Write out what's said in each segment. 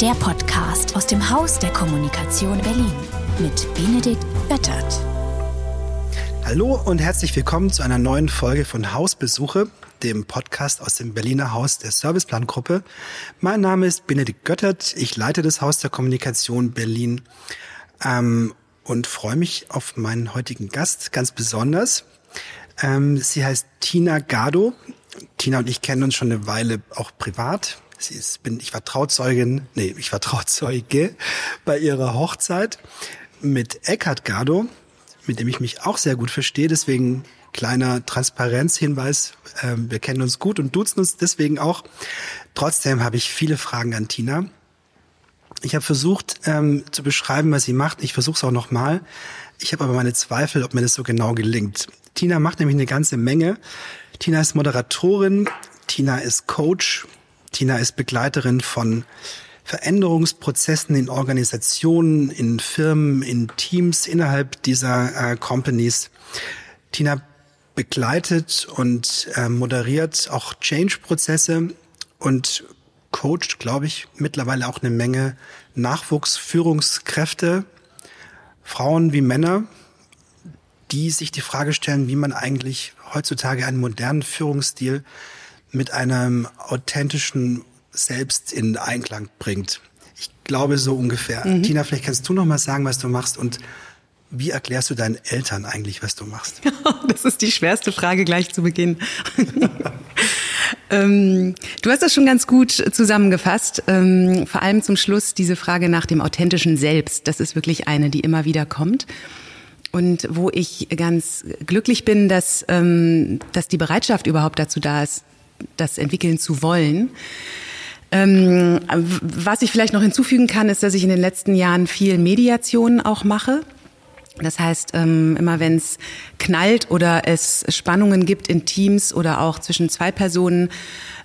Der Podcast aus dem Haus der Kommunikation Berlin mit Benedikt Böttert. Hallo und herzlich willkommen zu einer neuen Folge von Hausbesuche, dem Podcast aus dem Berliner Haus der Serviceplangruppe. Mein Name ist Benedikt Göttert, ich leite das Haus der Kommunikation Berlin ähm, und freue mich auf meinen heutigen Gast ganz besonders. Ähm, sie heißt Tina Gado. Tina und ich kennen uns schon eine Weile auch privat. Sie ist, bin, ich war Trauzeugin, nee, ich war Trauzeuge bei ihrer Hochzeit mit Eckhard Gado, mit dem ich mich auch sehr gut verstehe. Deswegen kleiner Transparenzhinweis. Ähm, wir kennen uns gut und duzen uns deswegen auch. Trotzdem habe ich viele Fragen an Tina. Ich habe versucht ähm, zu beschreiben, was sie macht. Ich versuche es auch nochmal. Ich habe aber meine Zweifel, ob mir das so genau gelingt. Tina macht nämlich eine ganze Menge. Tina ist Moderatorin, Tina ist Coach, Tina ist Begleiterin von Veränderungsprozessen in Organisationen, in Firmen, in Teams innerhalb dieser äh, Companies. Tina begleitet und äh, moderiert auch Change-Prozesse und coacht, glaube ich, mittlerweile auch eine Menge Nachwuchsführungskräfte, Frauen wie Männer, die sich die Frage stellen, wie man eigentlich heutzutage einen modernen Führungsstil mit einem authentischen Selbst in Einklang bringt. Ich glaube so ungefähr. Mhm. Tina, vielleicht kannst du noch mal sagen, was du machst und wie erklärst du deinen Eltern eigentlich, was du machst? Das ist die schwerste Frage gleich zu Beginn. ähm, du hast das schon ganz gut zusammengefasst. Ähm, vor allem zum Schluss diese Frage nach dem authentischen Selbst. Das ist wirklich eine, die immer wieder kommt. Und wo ich ganz glücklich bin, dass, ähm, dass die Bereitschaft überhaupt dazu da ist, das entwickeln zu wollen. Ähm, was ich vielleicht noch hinzufügen kann, ist, dass ich in den letzten Jahren viel Mediation auch mache. Das heißt, ähm, immer wenn es knallt oder es Spannungen gibt in Teams oder auch zwischen zwei Personen,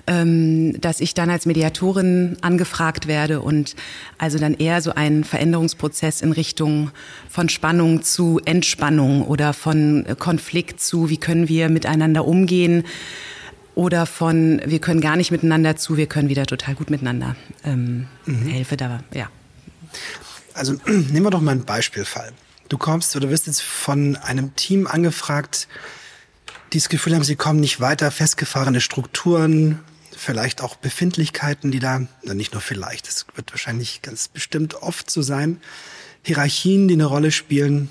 ähm, dass ich dann als Mediatorin angefragt werde und also dann eher so einen Veränderungsprozess in Richtung von Spannung zu Entspannung oder von Konflikt zu, wie können wir miteinander umgehen oder von wir können gar nicht miteinander zu, wir können wieder total gut miteinander ähm, mhm. helfe da, ja. Also nehmen wir doch mal einen Beispielfall. Du kommst oder wirst jetzt von einem Team angefragt, die das Gefühl haben, sie kommen nicht weiter, festgefahrene Strukturen, vielleicht auch Befindlichkeiten, die da, na nicht nur vielleicht, das wird wahrscheinlich ganz bestimmt oft so sein, Hierarchien, die eine Rolle spielen,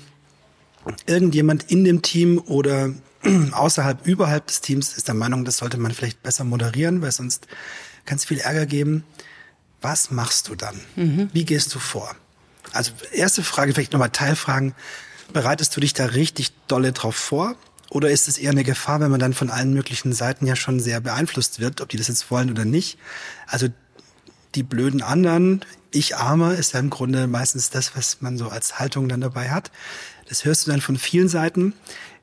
irgendjemand in dem Team oder außerhalb, überhalb des Teams ist der Meinung, das sollte man vielleicht besser moderieren, weil sonst kann es viel Ärger geben. Was machst du dann? Mhm. Wie gehst du vor? Also erste Frage, vielleicht nochmal Teilfragen. Bereitest du dich da richtig dolle drauf vor? Oder ist es eher eine Gefahr, wenn man dann von allen möglichen Seiten ja schon sehr beeinflusst wird, ob die das jetzt wollen oder nicht? Also die blöden anderen, ich armer, ist ja im Grunde meistens das, was man so als Haltung dann dabei hat. Das hörst du dann von vielen Seiten.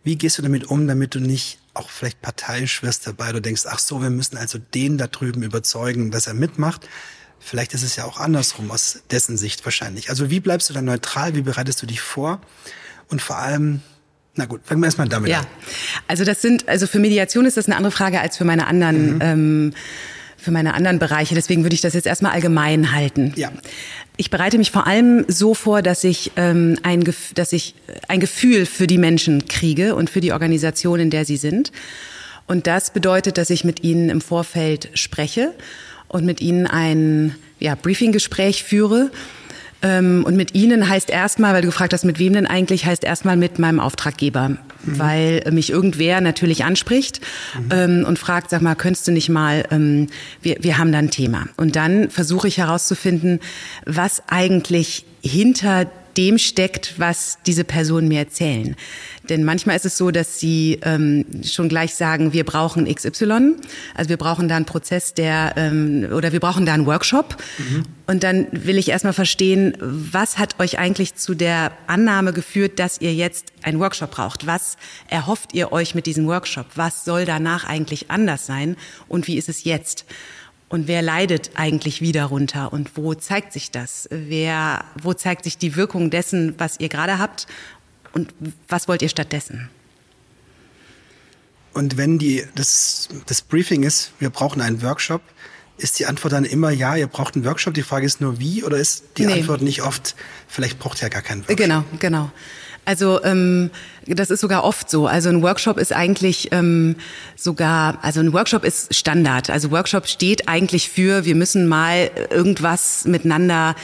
Wie gehst du damit um, damit du nicht auch vielleicht parteiisch wirst dabei, du denkst, ach so, wir müssen also den da drüben überzeugen, dass er mitmacht. Vielleicht ist es ja auch andersrum aus dessen Sicht wahrscheinlich. Also wie bleibst du dann neutral? Wie bereitest du dich vor? Und vor allem, na gut, fangen wir erstmal damit ja. an. Also das sind, also für Mediation ist das eine andere Frage als für meine anderen, mhm. ähm, für meine anderen Bereiche. Deswegen würde ich das jetzt erstmal allgemein halten. Ja. Ich bereite mich vor allem so vor, dass ich, ähm, ein, dass ich ein Gefühl für die Menschen kriege und für die Organisation, in der sie sind. Und das bedeutet, dass ich mit ihnen im Vorfeld spreche und mit ihnen ein ja, Briefinggespräch führe und mit Ihnen heißt erstmal, weil du gefragt hast, mit wem denn eigentlich, heißt erstmal mit meinem Auftraggeber. Mhm. Weil mich irgendwer natürlich anspricht mhm. ähm, und fragt, sag mal, könntest du nicht mal, ähm, wir, wir haben da ein Thema. Und dann versuche ich herauszufinden, was eigentlich hinter dem steckt, was diese Personen mir erzählen. Denn manchmal ist es so, dass sie ähm, schon gleich sagen, wir brauchen XY, also wir brauchen da einen Prozess, der ähm, oder wir brauchen da einen Workshop. Mhm. Und dann will ich erstmal verstehen, was hat euch eigentlich zu der Annahme geführt, dass ihr jetzt einen Workshop braucht? Was erhofft ihr euch mit diesem Workshop? Was soll danach eigentlich anders sein? Und wie ist es jetzt? Und wer leidet eigentlich wieder runter? Und wo zeigt sich das? Wer, wo zeigt sich die Wirkung dessen, was ihr gerade habt? Und was wollt ihr stattdessen? Und wenn die, das, das Briefing ist, wir brauchen einen Workshop, ist die Antwort dann immer, ja, ihr braucht einen Workshop. Die Frage ist nur, wie? Oder ist die nee. Antwort nicht oft, vielleicht braucht ihr ja gar keinen Workshop? Genau, genau. Also ähm, das ist sogar oft so. Also ein Workshop ist eigentlich ähm, sogar, also ein Workshop ist Standard. Also Workshop steht eigentlich für, wir müssen mal irgendwas miteinander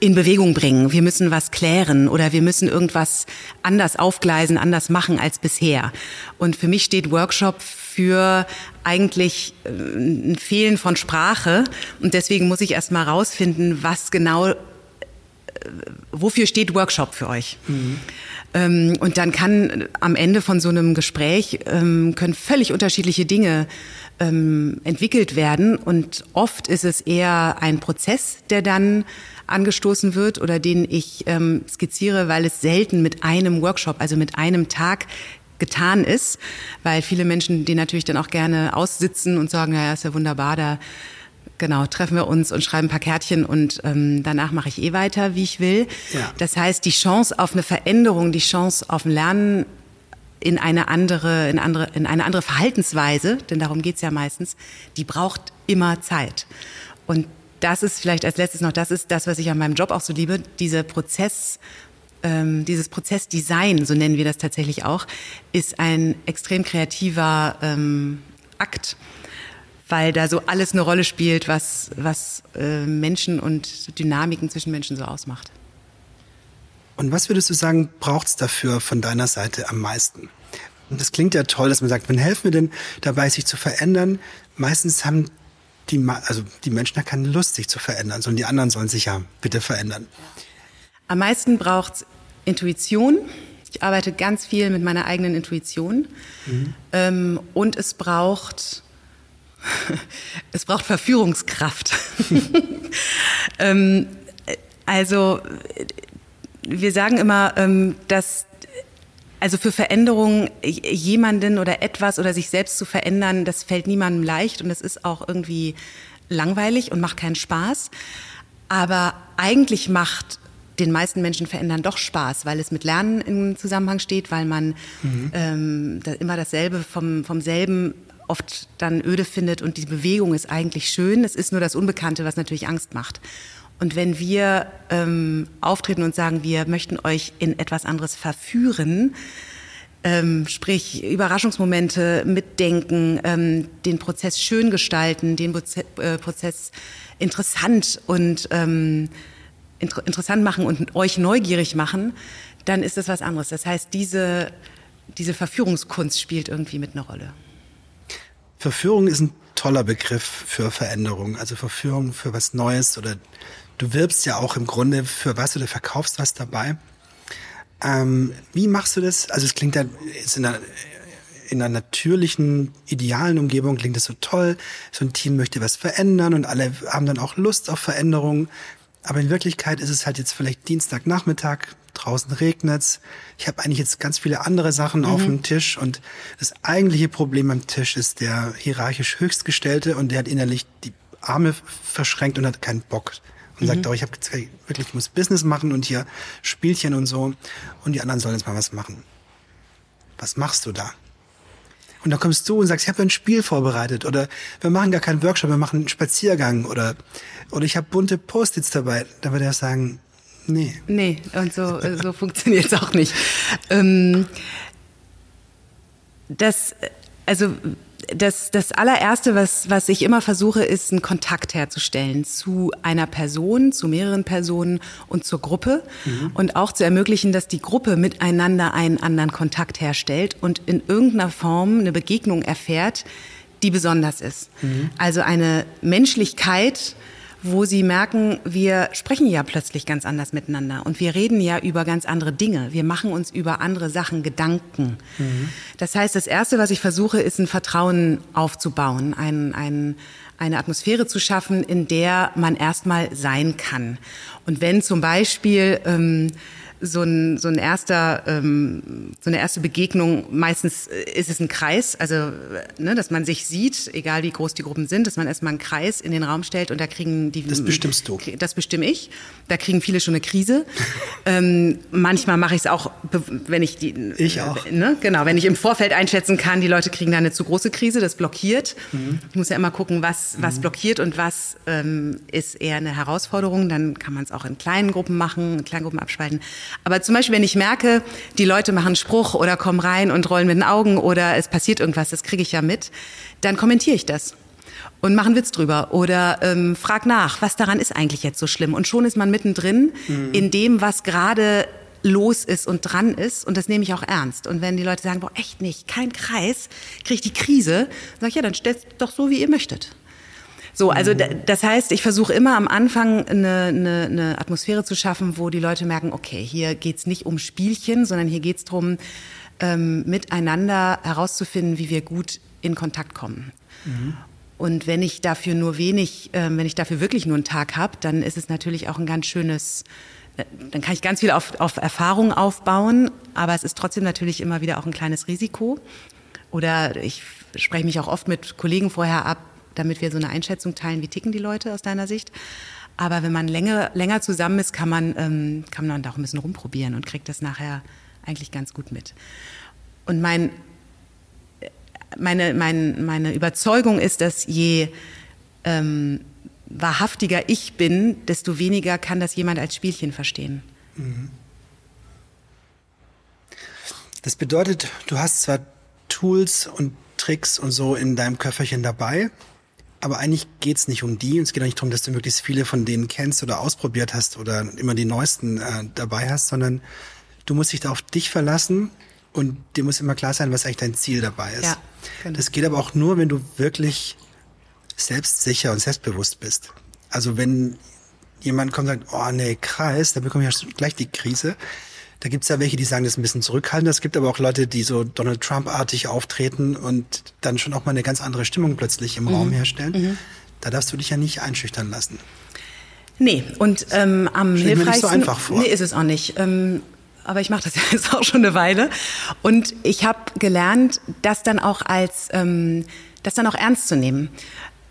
in Bewegung bringen. Wir müssen was klären oder wir müssen irgendwas anders aufgleisen, anders machen als bisher. Und für mich steht Workshop für eigentlich äh, ein Fehlen von Sprache. Und deswegen muss ich erst mal rausfinden, was genau, wofür steht Workshop für euch? Mhm. Ähm, und dann kann am Ende von so einem Gespräch ähm, können völlig unterschiedliche Dinge ähm, entwickelt werden. Und oft ist es eher ein Prozess, der dann angestoßen wird oder den ich ähm, skizziere, weil es selten mit einem Workshop, also mit einem Tag getan ist, weil viele Menschen den natürlich dann auch gerne aussitzen und sagen, naja, ist ja wunderbar, da genau, treffen wir uns und schreiben ein paar Kärtchen und ähm, danach mache ich eh weiter, wie ich will. Ja. Das heißt, die Chance auf eine Veränderung, die Chance auf ein Lernen in eine andere, in andere, in eine andere Verhaltensweise, denn darum geht's ja meistens, die braucht immer Zeit. Und das ist vielleicht als letztes noch, das ist das, was ich an meinem Job auch so liebe, dieser Prozess, ähm, dieses Prozessdesign, so nennen wir das tatsächlich auch, ist ein extrem kreativer ähm, Akt, weil da so alles eine Rolle spielt, was, was äh, Menschen und Dynamiken zwischen Menschen so ausmacht. Und was würdest du sagen, braucht es dafür von deiner Seite am meisten? Und das klingt ja toll, dass man sagt, wann helfen wir denn dabei, sich zu verändern? Meistens haben die, also die Menschen haben keine Lust, sich zu verändern, sondern die anderen sollen sich ja bitte verändern. Am meisten braucht es Intuition. Ich arbeite ganz viel mit meiner eigenen Intuition. Mhm. Ähm, und es braucht, es braucht Verführungskraft. ähm, also, wir sagen immer, ähm, dass also für Veränderungen jemanden oder etwas oder sich selbst zu verändern, das fällt niemandem leicht und es ist auch irgendwie langweilig und macht keinen Spaß. Aber eigentlich macht den meisten Menschen verändern doch Spaß, weil es mit Lernen im Zusammenhang steht, weil man mhm. ähm, da immer dasselbe vom, vom selben oft dann öde findet und die Bewegung ist eigentlich schön. Es ist nur das Unbekannte, was natürlich Angst macht. Und wenn wir ähm, auftreten und sagen, wir möchten euch in etwas anderes verführen, ähm, sprich Überraschungsmomente mitdenken, ähm, den Prozess schön gestalten, den Proze äh, Prozess interessant und ähm, inter interessant machen und euch neugierig machen, dann ist das was anderes. Das heißt, diese, diese Verführungskunst spielt irgendwie mit einer Rolle. Verführung ist ein toller Begriff für Veränderung, also Verführung für was Neues oder Du wirbst ja auch im Grunde für was oder verkaufst was dabei. Ähm, wie machst du das? Also es klingt ja in einer, in einer natürlichen, idealen Umgebung klingt das so toll. So ein Team möchte was verändern und alle haben dann auch Lust auf Veränderungen. Aber in Wirklichkeit ist es halt jetzt vielleicht Dienstagnachmittag, draußen regnet's. Ich habe eigentlich jetzt ganz viele andere Sachen mhm. auf dem Tisch und das eigentliche Problem am Tisch ist der hierarchisch Höchstgestellte und der hat innerlich die Arme verschränkt und hat keinen Bock und mhm. sagt, oh, ich habe wirklich, ich muss Business machen und hier Spielchen und so und die anderen sollen jetzt mal was machen. Was machst du da? Und dann kommst du und sagst, ich habe ein Spiel vorbereitet oder wir machen gar keinen Workshop, wir machen einen Spaziergang oder oder ich habe bunte Post-its dabei. Dann würde er sagen, nee. Nee, und so, so funktioniert es auch nicht. Ähm, das, also das, das allererste, was, was ich immer versuche, ist, einen Kontakt herzustellen zu einer Person, zu mehreren Personen und zur Gruppe mhm. und auch zu ermöglichen, dass die Gruppe miteinander einen anderen Kontakt herstellt und in irgendeiner Form eine Begegnung erfährt, die besonders ist. Mhm. Also eine Menschlichkeit, wo sie merken, wir sprechen ja plötzlich ganz anders miteinander und wir reden ja über ganz andere Dinge. Wir machen uns über andere Sachen Gedanken. Mhm. Das heißt, das Erste, was ich versuche, ist ein Vertrauen aufzubauen, ein, ein, eine Atmosphäre zu schaffen, in der man erstmal sein kann. Und wenn zum Beispiel ähm, so ein, so ein erster, ähm, so eine erste Begegnung, meistens ist es ein Kreis, also ne, dass man sich sieht, egal wie groß die Gruppen sind, dass man erstmal einen Kreis in den Raum stellt und da kriegen die. Das bestimmst du. Das bestimme ich. Da kriegen viele schon eine Krise. ähm, manchmal mache ich es auch, wenn ich die. Ich auch. Äh, ne, genau, wenn ich im Vorfeld einschätzen kann, die Leute kriegen da eine zu große Krise, das blockiert. Mhm. Ich muss ja immer gucken, was, was mhm. blockiert und was ähm, ist eher eine Herausforderung. Dann kann man es auch in kleinen Gruppen machen, in kleinen Gruppen abspalten. Aber zum Beispiel, wenn ich merke, die Leute machen Spruch oder kommen rein und rollen mit den Augen oder es passiert irgendwas, das kriege ich ja mit, dann kommentiere ich das und mache einen Witz drüber oder ähm, frag nach, was daran ist eigentlich jetzt so schlimm. Und schon ist man mittendrin mhm. in dem, was gerade los ist und dran ist und das nehme ich auch ernst. Und wenn die Leute sagen, boah, echt nicht, kein Kreis, kriege ich die Krise, sage ich, ja, dann stellt doch so, wie ihr möchtet. So, also mhm. das heißt, ich versuche immer am Anfang eine, eine, eine Atmosphäre zu schaffen, wo die Leute merken, okay, hier geht's nicht um Spielchen, sondern hier geht's drum, ähm, miteinander herauszufinden, wie wir gut in Kontakt kommen. Mhm. Und wenn ich dafür nur wenig, äh, wenn ich dafür wirklich nur einen Tag habe, dann ist es natürlich auch ein ganz schönes, äh, dann kann ich ganz viel auf, auf Erfahrung aufbauen, aber es ist trotzdem natürlich immer wieder auch ein kleines Risiko. Oder ich spreche mich auch oft mit Kollegen vorher ab, damit wir so eine Einschätzung teilen, wie ticken die Leute aus deiner Sicht. Aber wenn man länger, länger zusammen ist, kann man, ähm, kann man da auch ein bisschen rumprobieren und kriegt das nachher eigentlich ganz gut mit. Und mein, meine, mein, meine Überzeugung ist, dass je ähm, wahrhaftiger ich bin, desto weniger kann das jemand als Spielchen verstehen. Mhm. Das bedeutet, du hast zwar Tools und Tricks und so in deinem Köfferchen dabei, aber eigentlich geht's nicht um die. Und es geht auch nicht darum, dass du möglichst viele von denen kennst oder ausprobiert hast oder immer die neuesten äh, dabei hast, sondern du musst dich da auf dich verlassen und dir muss immer klar sein, was eigentlich dein Ziel dabei ist. Ja, genau. Das geht aber auch nur, wenn du wirklich selbstsicher und selbstbewusst bist. Also wenn jemand kommt und sagt, oh nee, Kreis, da bekomme ich ja gleich die Krise da gibt es ja welche, die sagen, das ist ein bisschen zurückhaltend. Es gibt aber auch Leute, die so Donald Trump-artig auftreten und dann schon auch mal eine ganz andere Stimmung plötzlich im mhm. Raum herstellen. Mhm. Da darfst du dich ja nicht einschüchtern lassen. Nee, und ähm, am Stell hilfreichsten... Mir nicht so einfach vor. Nee, ist es auch nicht. Ähm, aber ich mache das ja jetzt auch schon eine Weile. Und ich habe gelernt, das dann auch als, ähm, das dann auch ernst zu nehmen.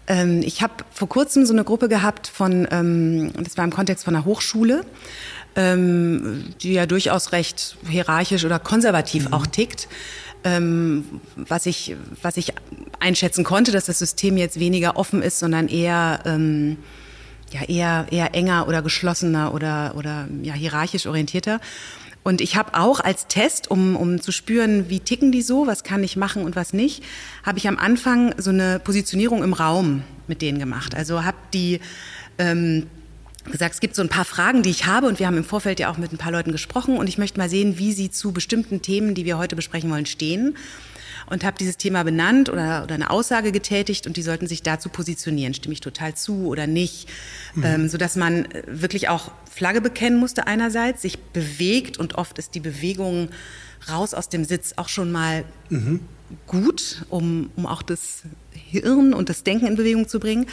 Ähm, ich habe vor kurzem so eine Gruppe gehabt von, ähm, das war im Kontext von einer Hochschule ähm, die ja durchaus recht hierarchisch oder konservativ mhm. auch tickt. Ähm, was ich was ich einschätzen konnte, dass das System jetzt weniger offen ist, sondern eher ähm, ja eher eher enger oder geschlossener oder oder ja hierarchisch orientierter. Und ich habe auch als Test, um, um zu spüren, wie ticken die so, was kann ich machen und was nicht, habe ich am Anfang so eine Positionierung im Raum mit denen gemacht. Also habe die ähm, gesagt, es gibt so ein paar Fragen, die ich habe. Und wir haben im Vorfeld ja auch mit ein paar Leuten gesprochen. Und ich möchte mal sehen, wie sie zu bestimmten Themen, die wir heute besprechen wollen, stehen. Und habe dieses Thema benannt oder, oder eine Aussage getätigt. Und die sollten sich dazu positionieren, stimme ich total zu oder nicht, mhm. ähm, so dass man äh, wirklich auch Flagge bekennen musste einerseits, sich bewegt. Und oft ist die Bewegung raus aus dem Sitz auch schon mal mhm. gut, um, um auch das Hirn und das Denken in Bewegung zu bringen.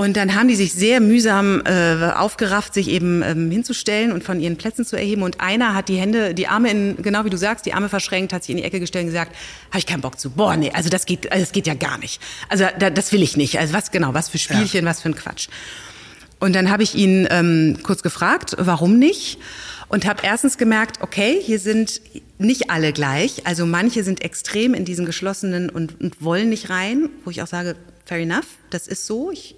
Und dann haben die sich sehr mühsam äh, aufgerafft, sich eben ähm, hinzustellen und von ihren Plätzen zu erheben. Und einer hat die Hände, die Arme in, genau wie du sagst, die Arme verschränkt, hat sich in die Ecke gestellt und gesagt, habe ich keinen Bock zu. Boah, nee, also das geht, also das geht ja gar nicht. Also da, das will ich nicht. Also was genau, was für Spielchen, ja. was für ein Quatsch. Und dann habe ich ihn ähm, kurz gefragt, warum nicht? Und habe erstens gemerkt, okay, hier sind nicht alle gleich. Also manche sind extrem in diesen geschlossenen und, und wollen nicht rein, wo ich auch sage, fair enough, das ist so, ich,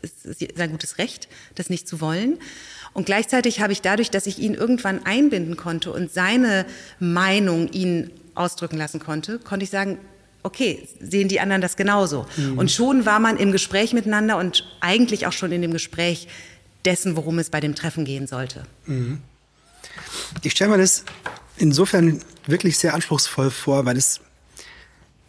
es ist sein gutes Recht, das nicht zu wollen. Und gleichzeitig habe ich dadurch, dass ich ihn irgendwann einbinden konnte und seine Meinung ihn ausdrücken lassen konnte, konnte ich sagen, okay, sehen die anderen das genauso. Mhm. Und schon war man im Gespräch miteinander und eigentlich auch schon in dem Gespräch dessen, worum es bei dem Treffen gehen sollte. Mhm. Ich stelle mir das insofern wirklich sehr anspruchsvoll vor, weil es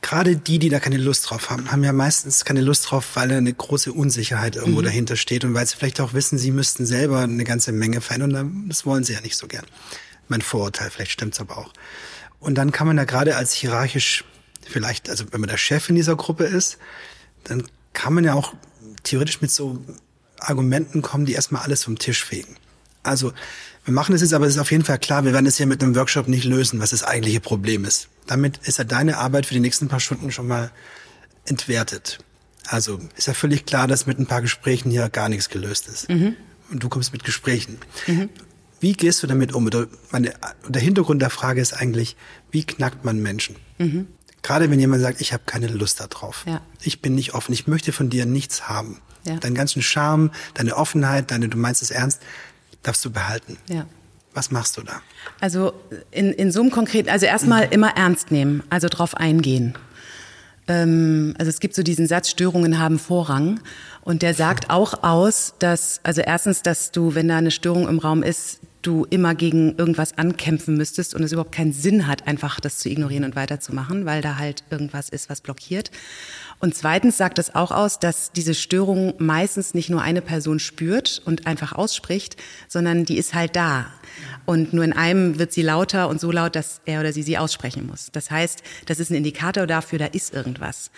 gerade die, die da keine Lust drauf haben, haben ja meistens keine Lust drauf, weil eine große Unsicherheit irgendwo mhm. dahinter steht und weil sie vielleicht auch wissen, sie müssten selber eine ganze Menge verändern. Das wollen sie ja nicht so gern. Mein Vorurteil, vielleicht stimmt's aber auch. Und dann kann man da gerade als hierarchisch vielleicht, also wenn man der Chef in dieser Gruppe ist, dann kann man ja auch theoretisch mit so Argumenten kommen, die erstmal alles vom Tisch fegen. Also, wir machen es jetzt, aber es ist auf jeden Fall klar, wir werden es hier mit einem Workshop nicht lösen, was das eigentliche Problem ist. Damit ist ja deine Arbeit für die nächsten paar Stunden schon mal entwertet. Also ist ja völlig klar, dass mit ein paar Gesprächen hier gar nichts gelöst ist. Mhm. Und du kommst mit Gesprächen. Mhm. Wie gehst du damit um? Meine, der Hintergrund der Frage ist eigentlich, wie knackt man Menschen? Mhm. Gerade wenn jemand sagt, ich habe keine Lust darauf. Ja. Ich bin nicht offen. Ich möchte von dir nichts haben. Ja. Deinen ganzen Charme, deine Offenheit, deine, du meinst es ernst, darfst du behalten. Ja. Was machst du da? Also in, in so einem konkreten, also erstmal immer ernst nehmen, also drauf eingehen. Ähm, also es gibt so diesen Satz, Störungen haben Vorrang. Und der sagt auch aus, dass, also erstens, dass du, wenn da eine Störung im Raum ist, du immer gegen irgendwas ankämpfen müsstest und es überhaupt keinen Sinn hat, einfach das zu ignorieren und weiterzumachen, weil da halt irgendwas ist, was blockiert. Und zweitens sagt es auch aus, dass diese Störung meistens nicht nur eine Person spürt und einfach ausspricht, sondern die ist halt da. Und nur in einem wird sie lauter und so laut, dass er oder sie sie aussprechen muss. Das heißt, das ist ein Indikator dafür, da ist irgendwas.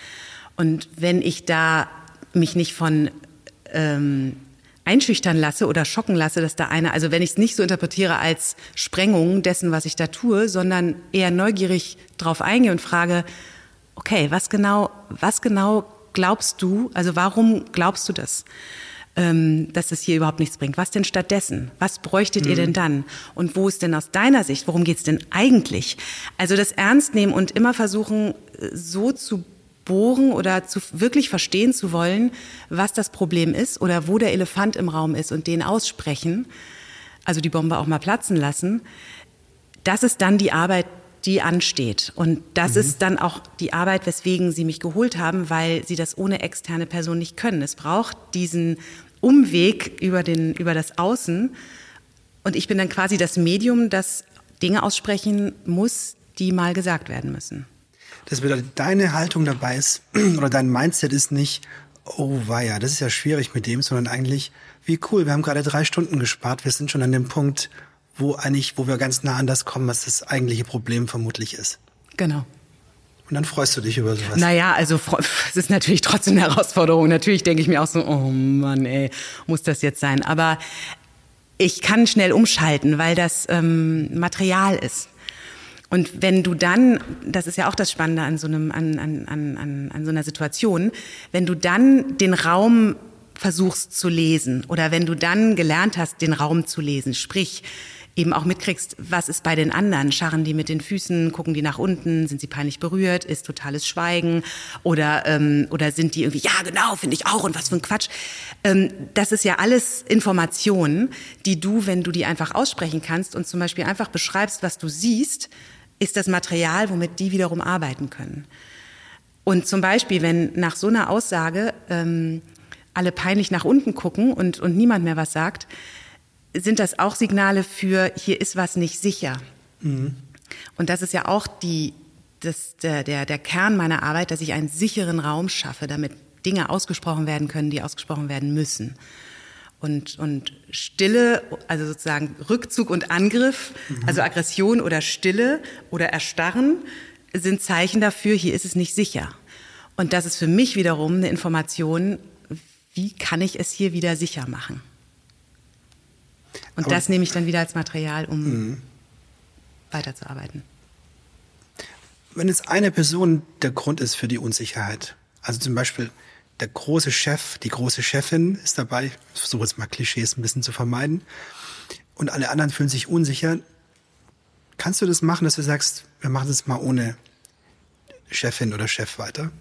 Und wenn ich da mich nicht von ähm, einschüchtern lasse oder schocken lasse, dass da eine, also wenn ich es nicht so interpretiere als Sprengung dessen, was ich da tue, sondern eher neugierig drauf eingehe und frage, okay, was genau, was genau glaubst du, also warum glaubst du das? Ähm, dass es hier überhaupt nichts bringt. Was denn stattdessen? Was bräuchtet mhm. ihr denn dann? Und wo ist denn aus deiner Sicht, worum geht's denn eigentlich? Also das Ernst nehmen und immer versuchen, so zu bohren oder zu, wirklich verstehen zu wollen, was das Problem ist oder wo der Elefant im Raum ist und den aussprechen, also die Bombe auch mal platzen lassen, das ist dann die Arbeit, die ansteht. Und das mhm. ist dann auch die Arbeit, weswegen Sie mich geholt haben, weil Sie das ohne externe Person nicht können. Es braucht diesen Umweg über, den, über das Außen. Und ich bin dann quasi das Medium, das Dinge aussprechen muss, die mal gesagt werden müssen. Das bedeutet, deine Haltung dabei ist, oder dein Mindset ist nicht, oh weia, das ist ja schwierig mit dem, sondern eigentlich, wie cool, wir haben gerade drei Stunden gespart, wir sind schon an dem Punkt, wo eigentlich, wo wir ganz nah an das kommen, was das eigentliche Problem vermutlich ist. Genau. Und dann freust du dich über sowas. Naja, also es ist natürlich trotzdem eine Herausforderung. Natürlich denke ich mir auch so, oh Mann, ey, muss das jetzt sein? Aber ich kann schnell umschalten, weil das ähm, Material ist. Und wenn du dann, das ist ja auch das Spannende an so, einem, an, an, an, an so einer Situation, wenn du dann den Raum versuchst zu lesen oder wenn du dann gelernt hast, den Raum zu lesen, sprich, eben auch mitkriegst, was ist bei den anderen? Scharren die mit den Füßen, gucken die nach unten, sind sie peinlich berührt, ist totales Schweigen oder, ähm, oder sind die irgendwie, ja genau, finde ich auch und was für ein Quatsch. Ähm, das ist ja alles Informationen, die du, wenn du die einfach aussprechen kannst und zum Beispiel einfach beschreibst, was du siehst, ist das Material, womit die wiederum arbeiten können. Und zum Beispiel, wenn nach so einer Aussage ähm, alle peinlich nach unten gucken und, und niemand mehr was sagt, sind das auch Signale für, hier ist was nicht sicher. Mhm. Und das ist ja auch die, das, der, der, der Kern meiner Arbeit, dass ich einen sicheren Raum schaffe, damit Dinge ausgesprochen werden können, die ausgesprochen werden müssen. Und, und Stille, also sozusagen Rückzug und Angriff, mhm. also Aggression oder Stille oder Erstarren, sind Zeichen dafür, hier ist es nicht sicher. Und das ist für mich wiederum eine Information, wie kann ich es hier wieder sicher machen? Und Aber, das nehme ich dann wieder als Material, um mhm. weiterzuarbeiten. Wenn jetzt eine Person der Grund ist für die Unsicherheit, also zum Beispiel der große Chef, die große Chefin ist dabei, ich versuche jetzt mal Klischees ein bisschen zu vermeiden, und alle anderen fühlen sich unsicher, kannst du das machen, dass du sagst, wir machen das mal ohne Chefin oder Chef weiter?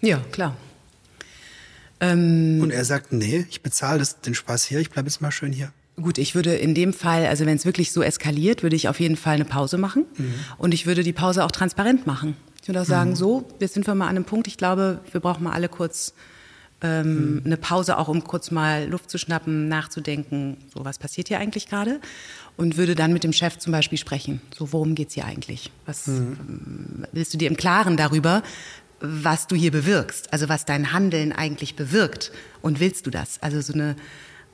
Ja, klar. Ähm, und er sagt, nee, ich bezahle den Spaß hier, ich bleibe jetzt mal schön hier. Gut, ich würde in dem Fall, also wenn es wirklich so eskaliert, würde ich auf jeden Fall eine Pause machen. Mhm. Und ich würde die Pause auch transparent machen. Ich würde auch sagen, mhm. so, jetzt sind wir mal an einem Punkt, ich glaube, wir brauchen mal alle kurz ähm, mhm. eine Pause, auch um kurz mal Luft zu schnappen, nachzudenken, so was passiert hier eigentlich gerade. Und würde dann mit dem Chef zum Beispiel sprechen. So, worum geht's hier eigentlich? Was mhm. Ähm, willst du dir im Klaren darüber, was du hier bewirkst? Also was dein Handeln eigentlich bewirkt? Und willst du das? Also so eine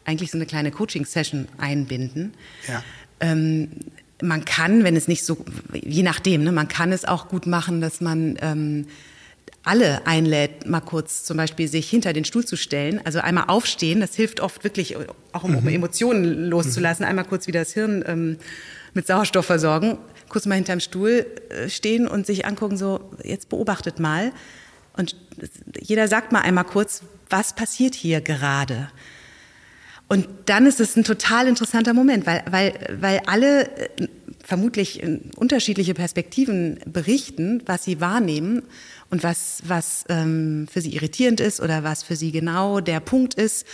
eigentlich so eine kleine Coaching-Session einbinden. Ja. Ähm, man kann, wenn es nicht so, je nachdem, ne, man kann es auch gut machen, dass man ähm, alle einlädt, mal kurz zum Beispiel sich hinter den Stuhl zu stellen, also einmal aufstehen, das hilft oft wirklich, auch um, um mhm. Emotionen loszulassen, einmal kurz wieder das Hirn ähm, mit Sauerstoff versorgen, kurz mal hinterm Stuhl äh, stehen und sich angucken, so, jetzt beobachtet mal. Und jeder sagt mal einmal kurz, was passiert hier gerade? Und dann ist es ein total interessanter Moment, weil, weil, weil alle äh, vermutlich unterschiedliche Perspektiven berichten, was sie wahrnehmen und was, was ähm, für sie irritierend ist oder was für sie genau der Punkt ist.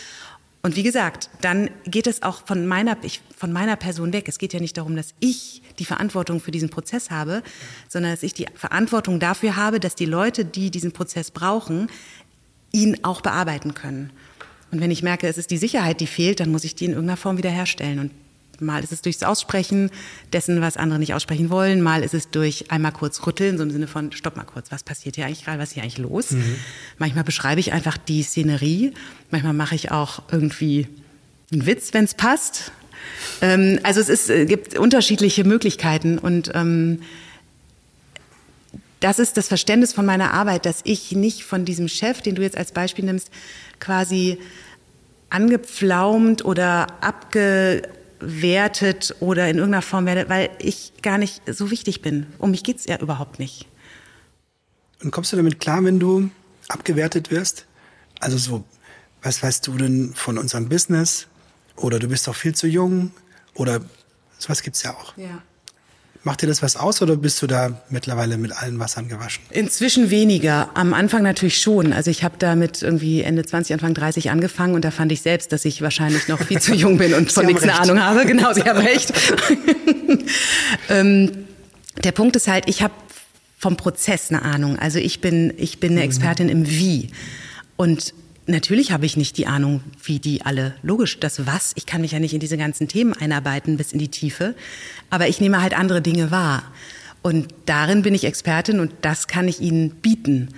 Und wie gesagt, dann geht es auch von meiner, ich, von meiner Person weg. Es geht ja nicht darum, dass ich die Verantwortung für diesen Prozess habe, sondern dass ich die Verantwortung dafür habe, dass die Leute, die diesen Prozess brauchen, ihn auch bearbeiten können. Und wenn ich merke, es ist die Sicherheit, die fehlt, dann muss ich die in irgendeiner Form wiederherstellen. Und mal ist es durchs Aussprechen dessen, was andere nicht aussprechen wollen, mal ist es durch einmal kurz rütteln, so im Sinne von, stopp mal kurz, was passiert hier eigentlich gerade, was ist hier eigentlich los? Mhm. Manchmal beschreibe ich einfach die Szenerie, manchmal mache ich auch irgendwie einen Witz, wenn es passt. Ähm, also es ist, äh, gibt unterschiedliche Möglichkeiten und ähm, das ist das Verständnis von meiner Arbeit, dass ich nicht von diesem Chef, den du jetzt als Beispiel nimmst, quasi angepflaumt oder abgewertet oder in irgendeiner Form werde, weil ich gar nicht so wichtig bin. Um mich geht es ja überhaupt nicht. Und kommst du damit klar, wenn du abgewertet wirst? Also so, was weißt du denn von unserem Business? Oder du bist doch viel zu jung? Oder sowas gibt es ja auch. Ja. Macht dir das was aus oder bist du da mittlerweile mit allen Wassern gewaschen? Inzwischen weniger. Am Anfang natürlich schon. Also ich habe da mit irgendwie Ende 20, Anfang 30 angefangen und da fand ich selbst, dass ich wahrscheinlich noch viel zu jung bin und von nichts eine Ahnung habe. Genau, Sie haben recht. ähm, der Punkt ist halt, ich habe vom Prozess eine Ahnung. Also ich bin, ich bin eine mhm. Expertin im Wie. Und Natürlich habe ich nicht die Ahnung, wie die alle, logisch, das was, ich kann mich ja nicht in diese ganzen Themen einarbeiten bis in die Tiefe, aber ich nehme halt andere Dinge wahr. Und darin bin ich Expertin und das kann ich Ihnen bieten.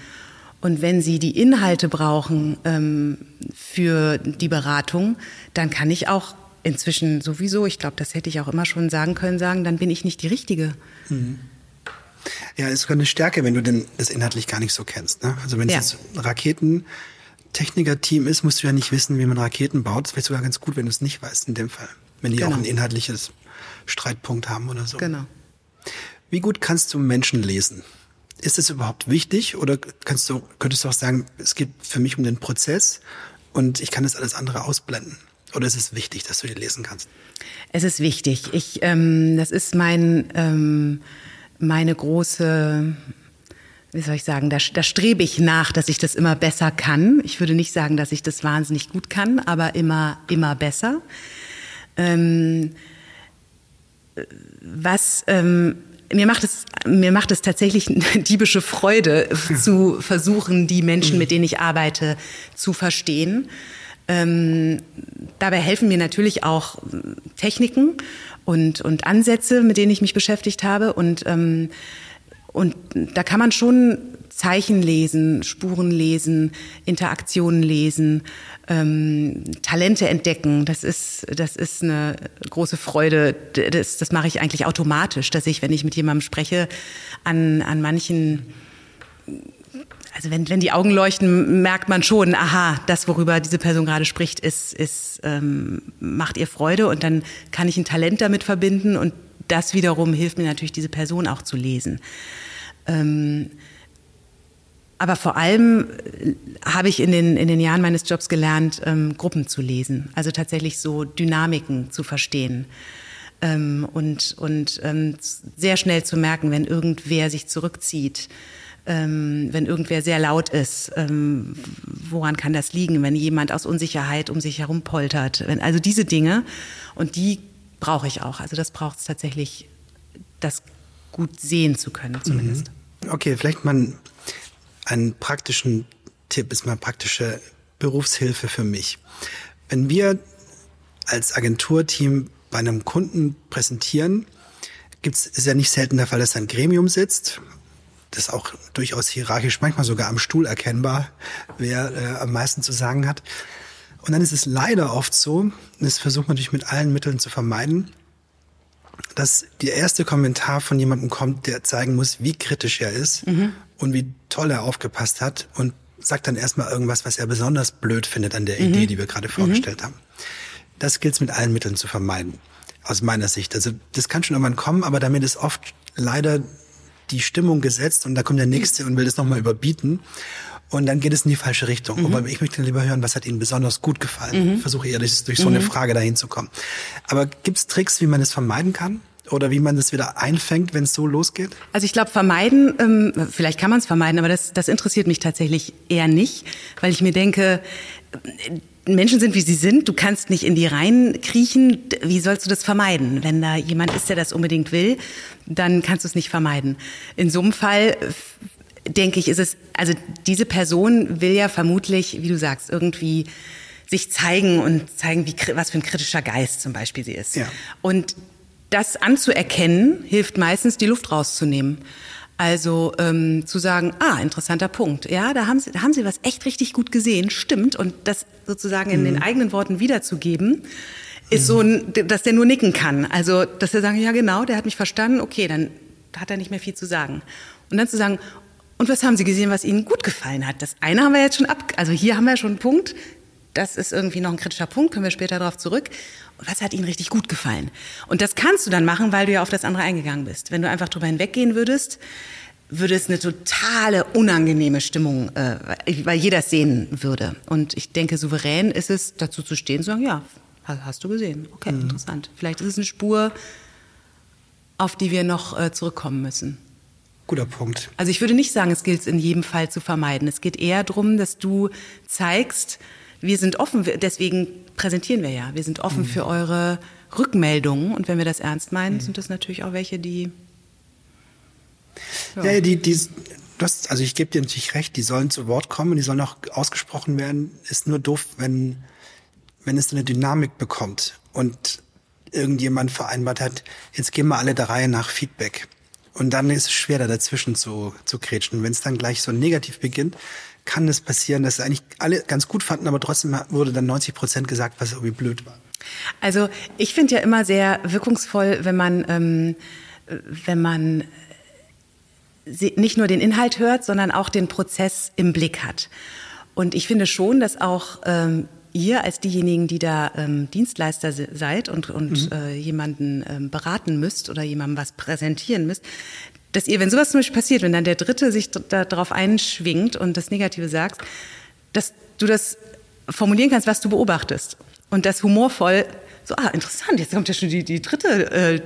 Und wenn Sie die Inhalte brauchen ähm, für die Beratung, dann kann ich auch inzwischen sowieso, ich glaube, das hätte ich auch immer schon sagen können, sagen, dann bin ich nicht die Richtige. Mhm. Ja, es ist eine Stärke, wenn du denn das inhaltlich gar nicht so kennst. Ne? Also wenn es ja. jetzt Raketen Techniker-Team ist, musst du ja nicht wissen, wie man Raketen baut. Das wäre sogar ganz gut, wenn du es nicht weißt in dem Fall. Wenn die genau. auch ein inhaltliches Streitpunkt haben oder so. Genau. Wie gut kannst du Menschen lesen? Ist es überhaupt wichtig oder kannst du, könntest du auch sagen, es geht für mich um den Prozess und ich kann das alles andere ausblenden? Oder ist es wichtig, dass du die lesen kannst? Es ist wichtig. Ich, ähm, das ist mein, ähm, meine große wie soll ich sagen, da, da strebe ich nach, dass ich das immer besser kann. Ich würde nicht sagen, dass ich das wahnsinnig gut kann, aber immer, immer besser. Ähm, was ähm, mir macht es mir macht es tatsächlich eine diebische Freude zu versuchen, die Menschen, mit denen ich arbeite, zu verstehen. Ähm, dabei helfen mir natürlich auch Techniken und und Ansätze, mit denen ich mich beschäftigt habe und ähm, und da kann man schon Zeichen lesen, Spuren lesen, Interaktionen lesen, ähm, Talente entdecken. Das ist, das ist eine große Freude. Das, das mache ich eigentlich automatisch, dass ich, wenn ich mit jemandem spreche, an, an manchen also wenn, wenn die Augen leuchten, merkt man schon, aha, das, worüber diese Person gerade spricht, ist, ist, ähm, macht ihr Freude und dann kann ich ein Talent damit verbinden und das wiederum hilft mir natürlich, diese Person auch zu lesen. Ähm, aber vor allem äh, habe ich in den, in den Jahren meines Jobs gelernt, ähm, Gruppen zu lesen, also tatsächlich so Dynamiken zu verstehen. Ähm, und und ähm, sehr schnell zu merken, wenn irgendwer sich zurückzieht, ähm, wenn irgendwer sehr laut ist, ähm, woran kann das liegen, wenn jemand aus Unsicherheit um sich herum poltert. Wenn, also diese Dinge und die brauche ich auch. Also das braucht es tatsächlich, das gut sehen zu können zumindest. Mhm. Okay, vielleicht mal einen praktischen Tipp, ist mal praktische Berufshilfe für mich. Wenn wir als Agenturteam bei einem Kunden präsentieren, gibt's, ist ja nicht selten der Fall, dass ein Gremium sitzt, das auch durchaus hierarchisch, manchmal sogar am Stuhl erkennbar, wer äh, am meisten zu sagen hat. Und dann ist es leider oft so, und das versucht man natürlich mit allen Mitteln zu vermeiden, dass der erste Kommentar von jemandem kommt, der zeigen muss, wie kritisch er ist mhm. und wie toll er aufgepasst hat und sagt dann erstmal irgendwas, was er besonders blöd findet an der mhm. Idee, die wir gerade vorgestellt mhm. haben. Das gilt es mit allen Mitteln zu vermeiden, aus meiner Sicht. Also das kann schon irgendwann kommen, aber damit ist oft leider die Stimmung gesetzt und da kommt der Nächste und will das nochmal überbieten. Und dann geht es in die falsche Richtung. Mhm. Aber ich möchte lieber hören, was hat Ihnen besonders gut gefallen. Mhm. Versuche eher durch, durch so eine mhm. Frage dahin zu kommen. Aber gibt es Tricks, wie man es vermeiden kann? Oder wie man das wieder einfängt, wenn es so losgeht? Also ich glaube, vermeiden, ähm, vielleicht kann man es vermeiden, aber das, das interessiert mich tatsächlich eher nicht, weil ich mir denke, Menschen sind, wie sie sind. Du kannst nicht in die Reihen kriechen. Wie sollst du das vermeiden? Wenn da jemand ist, der das unbedingt will, dann kannst du es nicht vermeiden. In so einem Fall denke ich, ist es, also diese Person will ja vermutlich, wie du sagst, irgendwie sich zeigen und zeigen, wie, was für ein kritischer Geist zum Beispiel sie ist. Ja. Und das anzuerkennen, hilft meistens, die Luft rauszunehmen. Also ähm, zu sagen, ah, interessanter Punkt. Ja, da haben Sie, da haben Sie was echt richtig gut gesehen, stimmt. Und das sozusagen in mhm. den eigenen Worten wiederzugeben, ist mhm. so, ein, dass der nur nicken kann. Also, dass er sagen, ja genau, der hat mich verstanden, okay, dann hat er nicht mehr viel zu sagen. Und dann zu sagen, und was haben Sie gesehen, was Ihnen gut gefallen hat? Das eine haben wir jetzt schon ab, also hier haben wir schon einen Punkt. Das ist irgendwie noch ein kritischer Punkt, können wir später darauf zurück. Und was hat Ihnen richtig gut gefallen? Und das kannst du dann machen, weil du ja auf das andere eingegangen bist. Wenn du einfach drüber hinweggehen würdest, würde es eine totale unangenehme Stimmung, äh, weil jeder es sehen würde. Und ich denke, souverän ist es, dazu zu stehen, zu sagen, ja, hast du gesehen. Okay, mhm. interessant. Vielleicht ist es eine Spur, auf die wir noch äh, zurückkommen müssen. Guter Punkt. Also ich würde nicht sagen, es gilt es in jedem Fall zu vermeiden. Es geht eher darum, dass du zeigst, wir sind offen, deswegen präsentieren wir ja. Wir sind offen mhm. für eure Rückmeldungen und wenn wir das ernst meinen, mhm. sind das natürlich auch welche, die. Ja, ja die, die, das, also ich gebe dir natürlich recht, die sollen zu Wort kommen, die sollen auch ausgesprochen werden. Ist nur doof, wenn, wenn es eine Dynamik bekommt und irgendjemand vereinbart hat, jetzt geben wir alle der Reihe nach Feedback. Und dann ist es schwer, da dazwischen zu, zu kretschen. Wenn es dann gleich so negativ beginnt, kann es passieren, dass eigentlich alle ganz gut fanden, aber trotzdem wurde dann 90 Prozent gesagt, was irgendwie blöd war. Also ich finde ja immer sehr wirkungsvoll, wenn man, ähm, wenn man nicht nur den Inhalt hört, sondern auch den Prozess im Blick hat. Und ich finde schon, dass auch ähm, ihr als diejenigen, die da ähm, Dienstleister seid und, und mhm. äh, jemanden ähm, beraten müsst oder jemandem was präsentieren müsst, dass ihr, wenn sowas zum Beispiel passiert, wenn dann der Dritte sich darauf einschwingt und das Negative sagt, dass du das formulieren kannst, was du beobachtest und das humorvoll so, ah, interessant, jetzt kommt ja schon die, die dritte, äh,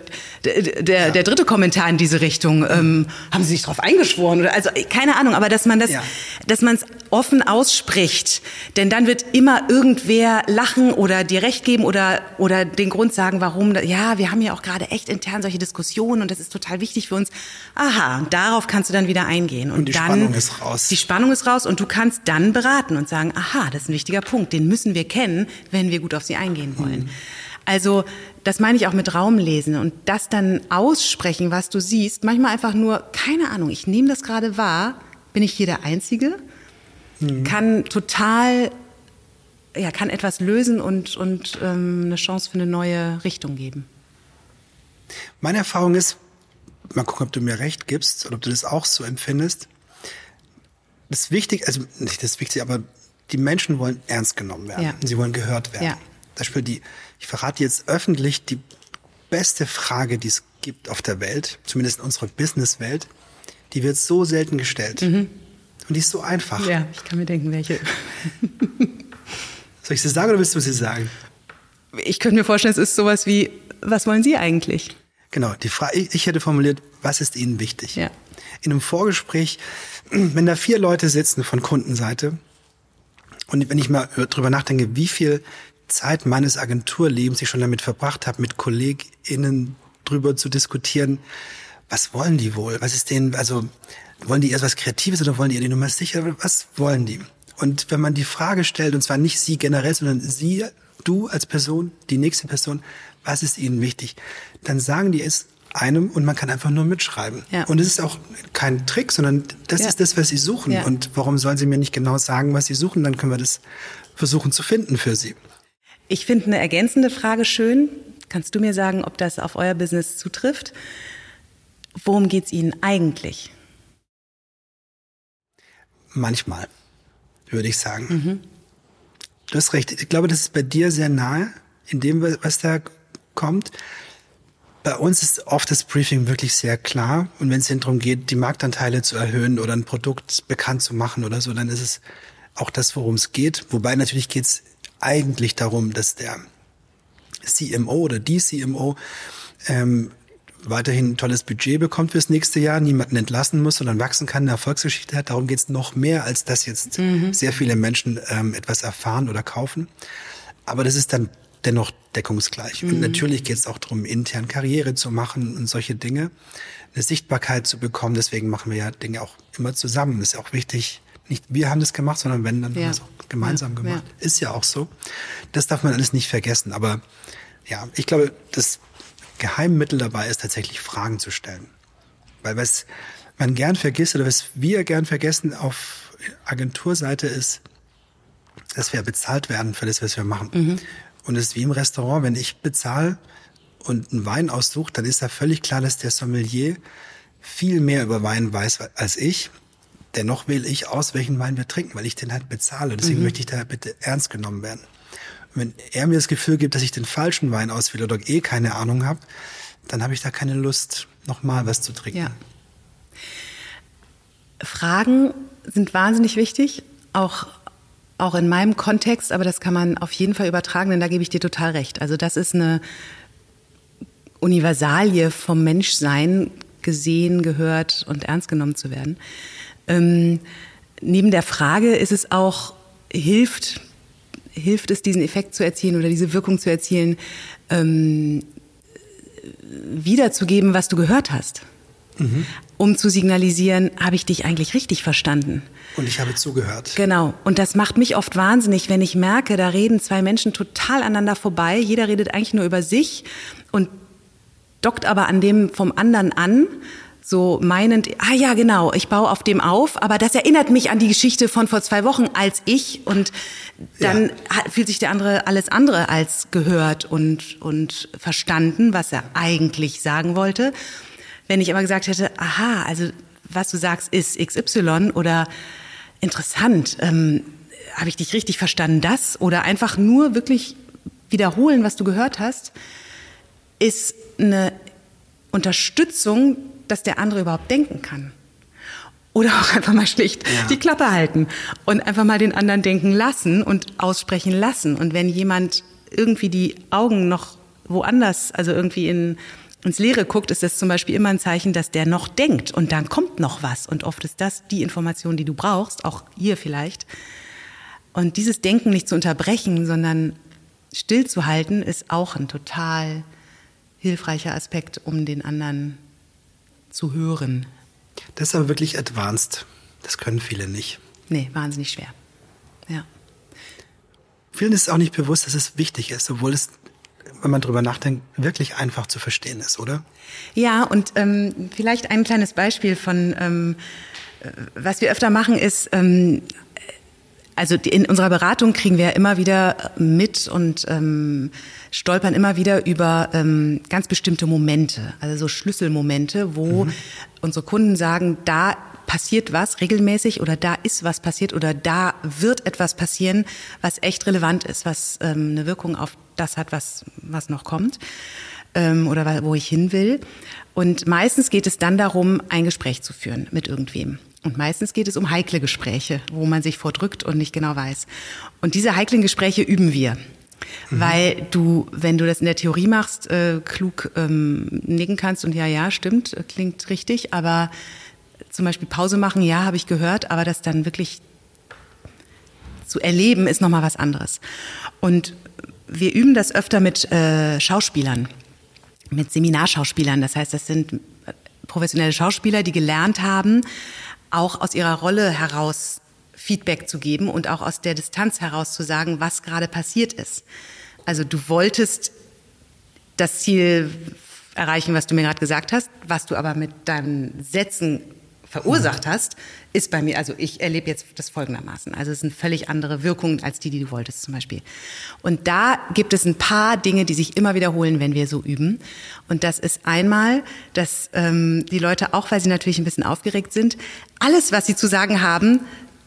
der, der, ja. der dritte Kommentar in diese Richtung. Ähm, haben Sie sich darauf eingeschworen? Oder, also, keine Ahnung, aber dass man das, ja. dass man es offen ausspricht. Denn dann wird immer irgendwer lachen oder dir recht geben oder, oder den Grund sagen, warum, ja, wir haben ja auch gerade echt intern solche Diskussionen und das ist total wichtig für uns. Aha, darauf kannst du dann wieder eingehen. Und, und die dann, Spannung ist raus. Die Spannung ist raus und du kannst dann beraten und sagen, aha, das ist ein wichtiger Punkt, den müssen wir kennen, wenn wir gut auf sie eingehen wollen. Mhm. Also das meine ich auch mit Raumlesen und das dann aussprechen, was du siehst. Manchmal einfach nur, keine Ahnung, ich nehme das gerade wahr, bin ich hier der Einzige? Mhm. Kann total, ja, kann etwas lösen und, und ähm, eine Chance für eine neue Richtung geben. Meine Erfahrung ist, mal gucken, ob du mir recht gibst oder ob du das auch so empfindest. Das Wichtige, also nicht das Wichtige, aber die Menschen wollen ernst genommen werden. Ja. Sie wollen gehört werden. Ja. Das Beispiel die ich verrate jetzt öffentlich die beste Frage, die es gibt auf der Welt, zumindest in unserer Businesswelt. Die wird so selten gestellt. Mhm. Und die ist so einfach. Ja, ich kann mir denken, welche. Soll ich sie sagen oder willst du sie sagen? Ich könnte mir vorstellen, es ist sowas wie, was wollen Sie eigentlich? Genau, die Frage, ich hätte formuliert, was ist Ihnen wichtig? Ja. In einem Vorgespräch, wenn da vier Leute sitzen von Kundenseite und wenn ich mal drüber nachdenke, wie viel Zeit meines Agenturlebens ich schon damit verbracht habe, mit KollegInnen drüber zu diskutieren, was wollen die wohl? Was ist denen, also wollen die erst was Kreatives oder wollen die die Nummer sicher? Was wollen die? Und wenn man die Frage stellt, und zwar nicht sie generell, sondern sie, du als Person, die nächste Person, was ist ihnen wichtig? Dann sagen die es einem und man kann einfach nur mitschreiben. Ja. Und es ist auch kein Trick, sondern das ja. ist das, was sie suchen. Ja. Und warum sollen sie mir nicht genau sagen, was sie suchen? Dann können wir das versuchen zu finden für sie. Ich finde eine ergänzende Frage schön. Kannst du mir sagen, ob das auf euer Business zutrifft? Worum geht es Ihnen eigentlich? Manchmal, würde ich sagen. Mhm. Du hast recht. Ich glaube, das ist bei dir sehr nahe, in dem, was da kommt. Bei uns ist oft das Briefing wirklich sehr klar. Und wenn es darum geht, die Marktanteile zu erhöhen oder ein Produkt bekannt zu machen oder so, dann ist es auch das, worum es geht. Wobei natürlich geht es eigentlich darum, dass der CMO oder die CMO ähm, weiterhin ein tolles Budget bekommt fürs nächste Jahr, niemanden entlassen muss, sondern wachsen kann, eine Erfolgsgeschichte hat. Darum geht es noch mehr, als dass jetzt mhm. sehr viele Menschen ähm, etwas erfahren oder kaufen. Aber das ist dann dennoch deckungsgleich. Mhm. Und natürlich geht es auch darum, intern Karriere zu machen und solche Dinge, eine Sichtbarkeit zu bekommen. Deswegen machen wir ja Dinge auch immer zusammen. Das ist ja auch wichtig. Nicht wir haben das gemacht, sondern wenn, dann ja. haben wir es auch gemeinsam ja. gemacht. Ja. Ist ja auch so. Das darf man alles nicht vergessen. Aber ja, ich glaube, das Geheimmittel dabei ist tatsächlich Fragen zu stellen. Weil was man gern vergisst oder was wir gern vergessen auf Agenturseite ist, dass wir bezahlt werden für das, was wir machen. Mhm. Und es ist wie im Restaurant, wenn ich bezahle und einen Wein aussuche, dann ist da völlig klar, dass der Sommelier viel mehr über Wein weiß als ich. Dennoch wähle ich aus, welchen Wein wir trinken, weil ich den halt bezahle. Deswegen mhm. möchte ich da bitte ernst genommen werden. Und wenn er mir das Gefühl gibt, dass ich den falschen Wein auswähle oder eh keine Ahnung habe, dann habe ich da keine Lust, nochmal was zu trinken. Ja. Fragen sind wahnsinnig wichtig, auch auch in meinem Kontext, aber das kann man auf jeden Fall übertragen, denn da gebe ich dir total recht. Also das ist eine Universalie vom Menschsein, gesehen, gehört und ernst genommen zu werden. Ähm, neben der Frage ist es auch, hilft, hilft es, diesen Effekt zu erzielen oder diese Wirkung zu erzielen, ähm, wiederzugeben, was du gehört hast. Mhm. Um zu signalisieren, habe ich dich eigentlich richtig verstanden? Und ich habe zugehört. Genau. Und das macht mich oft wahnsinnig, wenn ich merke, da reden zwei Menschen total aneinander vorbei. Jeder redet eigentlich nur über sich und dockt aber an dem vom anderen an so meinend, ah ja, genau, ich baue auf dem auf, aber das erinnert mich an die Geschichte von vor zwei Wochen als ich und dann ja. fühlt sich der andere alles andere als gehört und, und verstanden, was er eigentlich sagen wollte. Wenn ich aber gesagt hätte, aha, also was du sagst ist XY oder interessant, ähm, habe ich dich richtig verstanden, das oder einfach nur wirklich wiederholen, was du gehört hast, ist eine Unterstützung, dass der andere überhaupt denken kann. Oder auch einfach mal schlicht ja. die Klappe halten und einfach mal den anderen denken lassen und aussprechen lassen. Und wenn jemand irgendwie die Augen noch woanders, also irgendwie in ins Leere guckt, ist das zum Beispiel immer ein Zeichen, dass der noch denkt und dann kommt noch was. Und oft ist das die Information, die du brauchst, auch hier vielleicht. Und dieses Denken nicht zu unterbrechen, sondern stillzuhalten, ist auch ein total hilfreicher Aspekt, um den anderen zu hören. Das ist aber wirklich advanced. Das können viele nicht. Nee, wahnsinnig schwer. Ja. Vielen ist auch nicht bewusst, dass es wichtig ist, obwohl es wenn man drüber nachdenkt, wirklich einfach zu verstehen ist, oder? Ja, und ähm, vielleicht ein kleines Beispiel von, ähm, äh, was wir öfter machen, ist, ähm, also in unserer Beratung kriegen wir immer wieder mit und ähm, stolpern immer wieder über ähm, ganz bestimmte Momente, also so Schlüsselmomente, wo mhm. unsere Kunden sagen, da passiert was regelmäßig oder da ist was passiert oder da wird etwas passieren, was echt relevant ist, was ähm, eine Wirkung auf das hat, was, was noch kommt ähm, oder wo ich hin will. Und meistens geht es dann darum, ein Gespräch zu führen mit irgendwem. Und meistens geht es um heikle Gespräche, wo man sich vordrückt und nicht genau weiß. Und diese heiklen Gespräche üben wir. Mhm. Weil du, wenn du das in der Theorie machst, äh, klug ähm, nicken kannst und ja, ja, stimmt, klingt richtig, aber zum Beispiel Pause machen, ja, habe ich gehört, aber das dann wirklich zu erleben, ist nochmal was anderes. Und wir üben das öfter mit äh, Schauspielern, mit Seminarschauspielern. Das heißt, das sind professionelle Schauspieler, die gelernt haben, auch aus ihrer Rolle heraus Feedback zu geben und auch aus der Distanz heraus zu sagen, was gerade passiert ist. Also du wolltest das Ziel erreichen, was du mir gerade gesagt hast, was du aber mit deinen Sätzen verursacht hast, ist bei mir, also ich erlebe jetzt das folgendermaßen. Also es sind völlig andere Wirkungen als die, die du wolltest zum Beispiel. Und da gibt es ein paar Dinge, die sich immer wiederholen, wenn wir so üben. Und das ist einmal, dass ähm, die Leute, auch weil sie natürlich ein bisschen aufgeregt sind, alles, was sie zu sagen haben,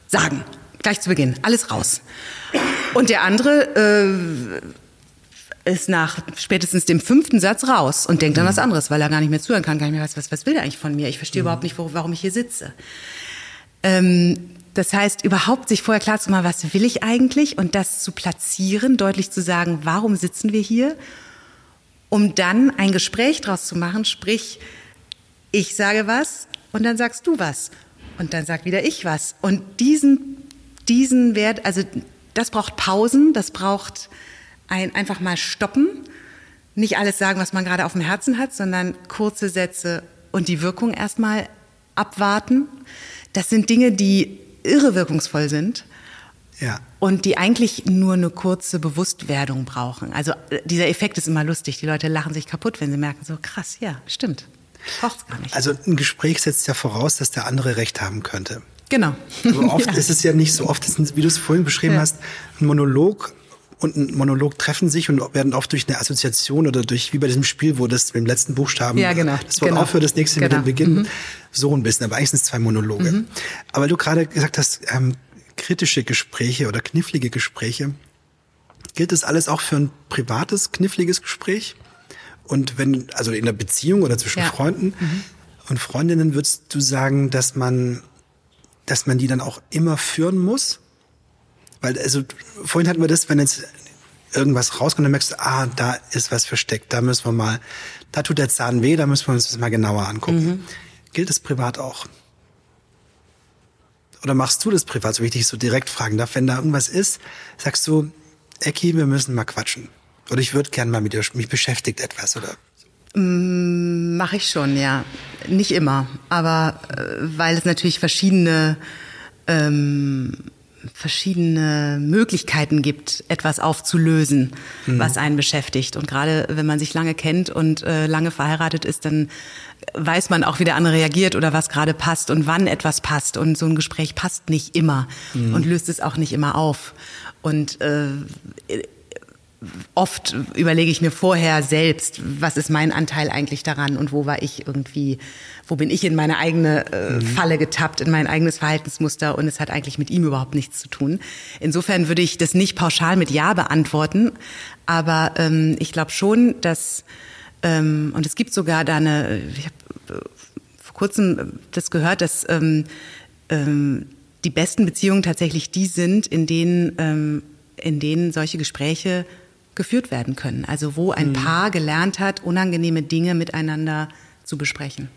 sagen. Gleich zu Beginn. Alles raus. Und der andere äh, ist nach spätestens dem fünften Satz raus und denkt an was mhm. anderes, weil er gar nicht mehr zuhören kann, gar nicht mehr weiß, was, was will er eigentlich von mir? Ich verstehe mhm. überhaupt nicht, warum ich hier sitze. Ähm, das heißt, überhaupt sich vorher klar zu machen, was will ich eigentlich und das zu platzieren, deutlich zu sagen, warum sitzen wir hier, um dann ein Gespräch draus zu machen, sprich, ich sage was und dann sagst du was und dann sagt wieder ich was und diesen, diesen Wert, also das braucht Pausen, das braucht ein, einfach mal stoppen, nicht alles sagen, was man gerade auf dem Herzen hat, sondern kurze Sätze und die Wirkung erstmal abwarten. Das sind Dinge, die irre wirkungsvoll sind. Ja. Und die eigentlich nur eine kurze Bewusstwerdung brauchen. Also äh, dieser Effekt ist immer lustig. Die Leute lachen sich kaputt, wenn sie merken, so krass, ja, stimmt. Braucht's gar nicht. Also ein Gespräch setzt ja voraus, dass der andere Recht haben könnte. Genau. Aber oft ja. ist es ja nicht so. Oft wie du es vorhin beschrieben ja. hast, ein Monolog und ein Monolog treffen sich und werden oft durch eine Assoziation oder durch, wie bei diesem Spiel, wo das mit dem letzten Buchstaben ja, genau, das Wort genau. aufhört, das nächste genau. mit dem Beginn, mhm. so ein bisschen. Aber eigentlich sind es zwei Monologe. Mhm. Aber du gerade gesagt hast, ähm, kritische Gespräche oder knifflige Gespräche, gilt das alles auch für ein privates, kniffliges Gespräch? Und wenn, also in der Beziehung oder zwischen ja. Freunden mhm. und Freundinnen, würdest du sagen, dass man, dass man die dann auch immer führen muss? Weil, also, vorhin hatten wir das, wenn jetzt irgendwas rauskommt, dann merkst du, ah, da ist was versteckt, da müssen wir mal, da tut der Zahn weh, da müssen wir uns das mal genauer angucken. Mhm. Gilt das privat auch? Oder machst du das privat, so wie ich dich so direkt fragen darf? Wenn da irgendwas ist, sagst du, Ecki, wir müssen mal quatschen. Oder ich würde gern mal mit dir, mich beschäftigt etwas, oder? Mm, Mache ich schon, ja. Nicht immer, aber äh, weil es natürlich verschiedene ähm, verschiedene Möglichkeiten gibt, etwas aufzulösen, mhm. was einen beschäftigt. Und gerade wenn man sich lange kennt und äh, lange verheiratet ist, dann weiß man auch, wie der andere reagiert oder was gerade passt und wann etwas passt. Und so ein Gespräch passt nicht immer mhm. und löst es auch nicht immer auf. Und äh, oft überlege ich mir vorher selbst, was ist mein Anteil eigentlich daran und wo war ich irgendwie, wo bin ich in meine eigene äh, mhm. Falle getappt, in mein eigenes Verhaltensmuster und es hat eigentlich mit ihm überhaupt nichts zu tun. Insofern würde ich das nicht pauschal mit Ja beantworten, aber ähm, ich glaube schon, dass ähm, und es gibt sogar da eine, ich habe äh, vor kurzem das gehört, dass ähm, ähm, die besten Beziehungen tatsächlich die sind, in denen ähm, in denen solche Gespräche geführt werden können. Also wo ein mhm. Paar gelernt hat, unangenehme Dinge miteinander zu besprechen.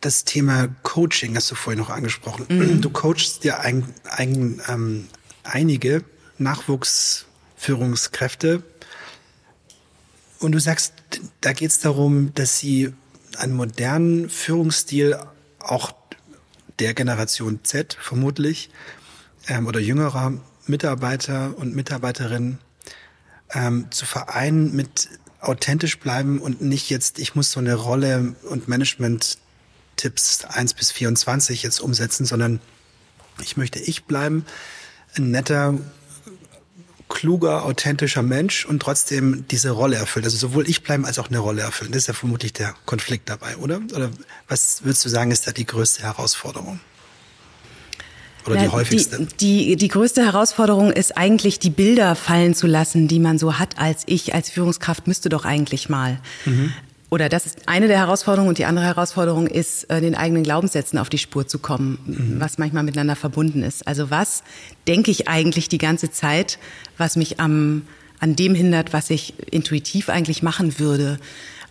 Das Thema Coaching hast du vorhin noch angesprochen. Mhm. Du coachst ja ein, ein, ähm, einige Nachwuchsführungskräfte und du sagst, da geht es darum, dass sie einen modernen Führungsstil auch der Generation Z vermutlich ähm, oder jüngerer Mitarbeiter und Mitarbeiterinnen ähm, zu vereinen mit authentisch bleiben und nicht jetzt, ich muss so eine Rolle und Management-Tipps 1 bis 24 jetzt umsetzen, sondern ich möchte ich bleiben, ein netter, kluger, authentischer Mensch und trotzdem diese Rolle erfüllen. Also sowohl ich bleiben als auch eine Rolle erfüllen. Das ist ja vermutlich der Konflikt dabei, oder? Oder was würdest du sagen, ist da die größte Herausforderung? Oder die häufigste? Die, die, die größte Herausforderung ist eigentlich, die Bilder fallen zu lassen, die man so hat als ich, als Führungskraft müsste doch eigentlich mal. Mhm. Oder das ist eine der Herausforderungen und die andere Herausforderung ist, äh, den eigenen Glaubenssätzen auf die Spur zu kommen, mhm. was manchmal miteinander verbunden ist. Also was denke ich eigentlich die ganze Zeit, was mich am, an dem hindert, was ich intuitiv eigentlich machen würde?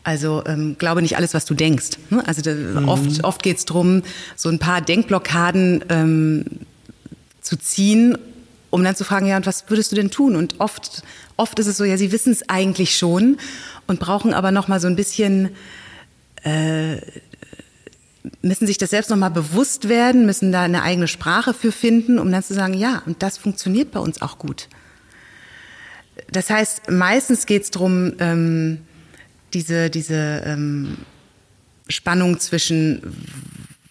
Also ähm, glaube nicht alles, was du denkst. Ne? Also da, mhm. oft, oft geht es darum, so ein paar Denkblockaden ähm, zu ziehen, um dann zu fragen, ja, und was würdest du denn tun? Und oft, oft ist es so, ja, sie wissen es eigentlich schon und brauchen aber noch mal so ein bisschen, äh, müssen sich das selbst noch mal bewusst werden, müssen da eine eigene Sprache für finden, um dann zu sagen, ja, und das funktioniert bei uns auch gut. Das heißt, meistens geht es darum, ähm, diese, diese ähm, Spannung zwischen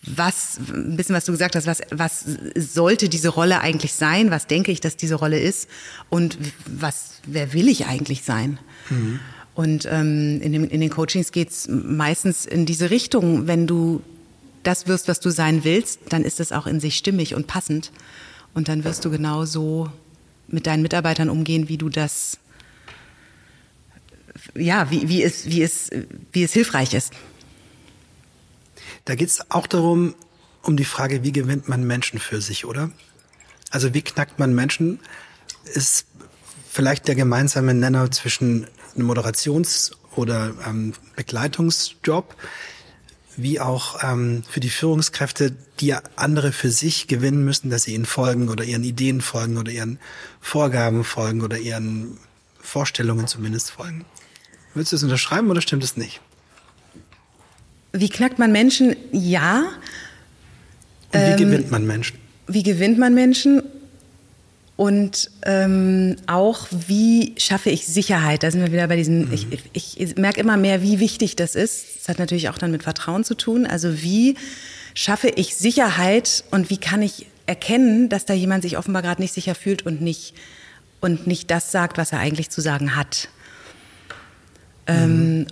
was, ein bisschen was du gesagt hast, was, was sollte diese Rolle eigentlich sein? Was denke ich, dass diese Rolle ist? Und was, wer will ich eigentlich sein? Mhm. Und ähm, in, dem, in den Coachings geht's meistens in diese Richtung. Wenn du das wirst, was du sein willst, dann ist es auch in sich stimmig und passend. Und dann wirst du genau so mit deinen Mitarbeitern umgehen, wie du das, ja, wie, wie, es, wie, es, wie es hilfreich ist. Da geht es auch darum, um die Frage, wie gewinnt man Menschen für sich, oder? Also wie knackt man Menschen, ist vielleicht der gemeinsame Nenner zwischen einem Moderations- oder ähm, Begleitungsjob, wie auch ähm, für die Führungskräfte, die andere für sich gewinnen müssen, dass sie ihnen folgen oder ihren Ideen folgen oder ihren Vorgaben folgen oder ihren Vorstellungen zumindest folgen. Willst du es unterschreiben oder stimmt es nicht? Wie knackt man Menschen? Ja. Und wie ähm, gewinnt man Menschen? Wie gewinnt man Menschen? Und ähm, auch, wie schaffe ich Sicherheit? Da sind wir wieder bei diesem, mhm. ich, ich, ich merke immer mehr, wie wichtig das ist. Das hat natürlich auch dann mit Vertrauen zu tun. Also wie schaffe ich Sicherheit und wie kann ich erkennen, dass da jemand sich offenbar gerade nicht sicher fühlt und nicht, und nicht das sagt, was er eigentlich zu sagen hat. Ähm, mhm.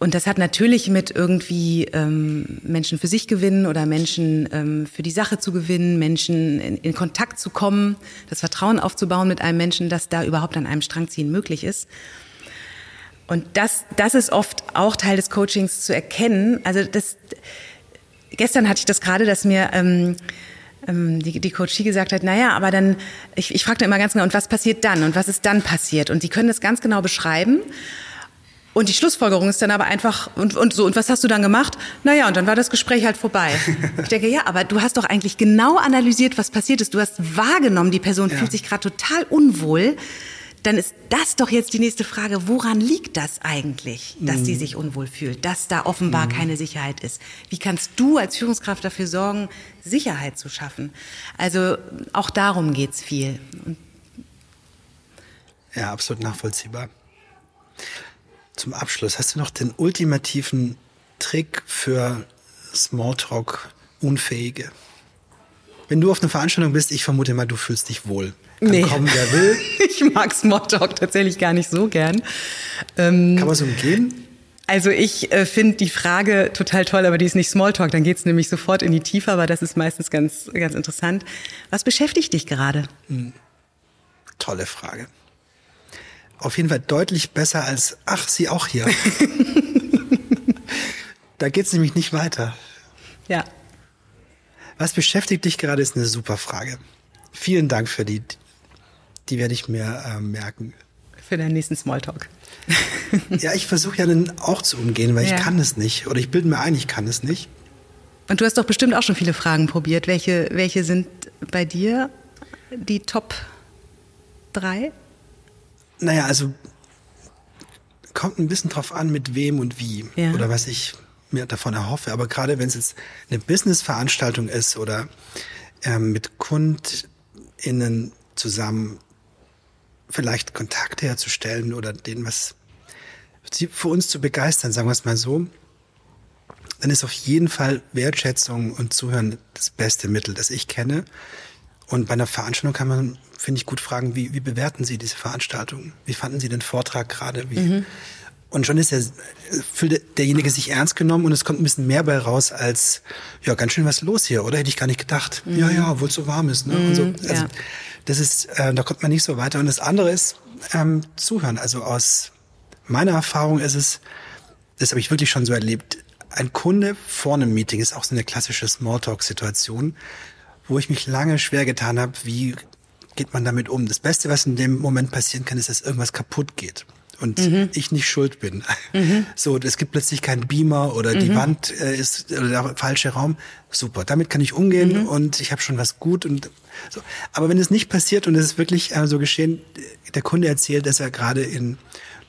Und das hat natürlich mit irgendwie ähm, Menschen für sich gewinnen oder Menschen ähm, für die Sache zu gewinnen, Menschen in, in, Kontakt zu kommen, das Vertrauen aufzubauen mit einem Menschen, dass da überhaupt an einem Strang ziehen möglich ist. Und das, das ist oft auch Teil des Coachings zu erkennen. Also das, gestern hatte ich das gerade, dass mir ähm, ähm die, die Coachie gesagt hat, naja, aber dann, ich, ich fragte immer ganz genau, und was passiert dann und was ist dann passiert? Und sie können das ganz genau beschreiben. Und die Schlussfolgerung ist dann aber einfach, und, und so, und was hast du dann gemacht? Naja, und dann war das Gespräch halt vorbei. ich denke, ja, aber du hast doch eigentlich genau analysiert, was passiert ist. Du hast wahrgenommen, die Person ja. fühlt sich gerade total unwohl. Dann ist das doch jetzt die nächste Frage, woran liegt das eigentlich, dass mhm. sie sich unwohl fühlt, dass da offenbar mhm. keine Sicherheit ist? Wie kannst du als Führungskraft dafür sorgen, Sicherheit zu schaffen? Also auch darum geht's viel. Ja, absolut nachvollziehbar zum Abschluss, hast du noch den ultimativen Trick für Smalltalk-Unfähige? Wenn du auf einer Veranstaltung bist, ich vermute mal, du fühlst dich wohl. Kann nee. kommen, wer will. ich mag Smalltalk tatsächlich gar nicht so gern. Ähm, Kann man so umgehen? Also ich äh, finde die Frage total toll, aber die ist nicht Smalltalk. Dann geht es nämlich sofort in die Tiefe, aber das ist meistens ganz, ganz interessant. Was beschäftigt dich gerade? Hm. Tolle Frage auf jeden Fall deutlich besser als, ach, sie auch hier. da geht's nämlich nicht weiter. Ja. Was beschäftigt dich gerade, ist eine super Frage. Vielen Dank für die. Die werde ich mir äh, merken. Für deinen nächsten Smalltalk. ja, ich versuche ja dann auch zu umgehen, weil ja. ich kann es nicht. Oder ich bilde mir ein, ich kann es nicht. Und du hast doch bestimmt auch schon viele Fragen probiert. Welche, welche sind bei dir die Top drei? Naja, also kommt ein bisschen drauf an, mit wem und wie ja. oder was ich mir davon erhoffe. Aber gerade wenn es jetzt eine Business-Veranstaltung ist oder ähm, mit KundInnen zusammen vielleicht Kontakte herzustellen oder denen was für uns zu begeistern, sagen wir es mal so, dann ist auf jeden Fall Wertschätzung und Zuhören das beste Mittel, das ich kenne. Und bei einer Veranstaltung kann man finde ich, gut fragen, wie, wie bewerten Sie diese Veranstaltung? Wie fanden Sie den Vortrag gerade? Mhm. Und schon ist der, fühlt derjenige sich ernst genommen und es kommt ein bisschen mehr bei raus als, ja, ganz schön was los hier, oder? Hätte ich gar nicht gedacht. Mhm. Ja, ja, obwohl es so warm ist. Ne? Mhm, so. also, ja. Das ist, äh, da kommt man nicht so weiter. Und das andere ist ähm, Zuhören. Also aus meiner Erfahrung ist es, das habe ich wirklich schon so erlebt, ein Kunde vor einem Meeting ist auch so eine klassische Smalltalk-Situation, wo ich mich lange schwer getan habe, wie geht man damit um? Das Beste, was in dem Moment passieren kann, ist, dass irgendwas kaputt geht und mhm. ich nicht schuld bin. Mhm. So, es gibt plötzlich keinen Beamer oder mhm. die Wand äh, ist oder der falsche Raum. Super, damit kann ich umgehen mhm. und ich habe schon was gut und so. Aber wenn es nicht passiert und es ist wirklich äh, so geschehen, der Kunde erzählt, dass er gerade in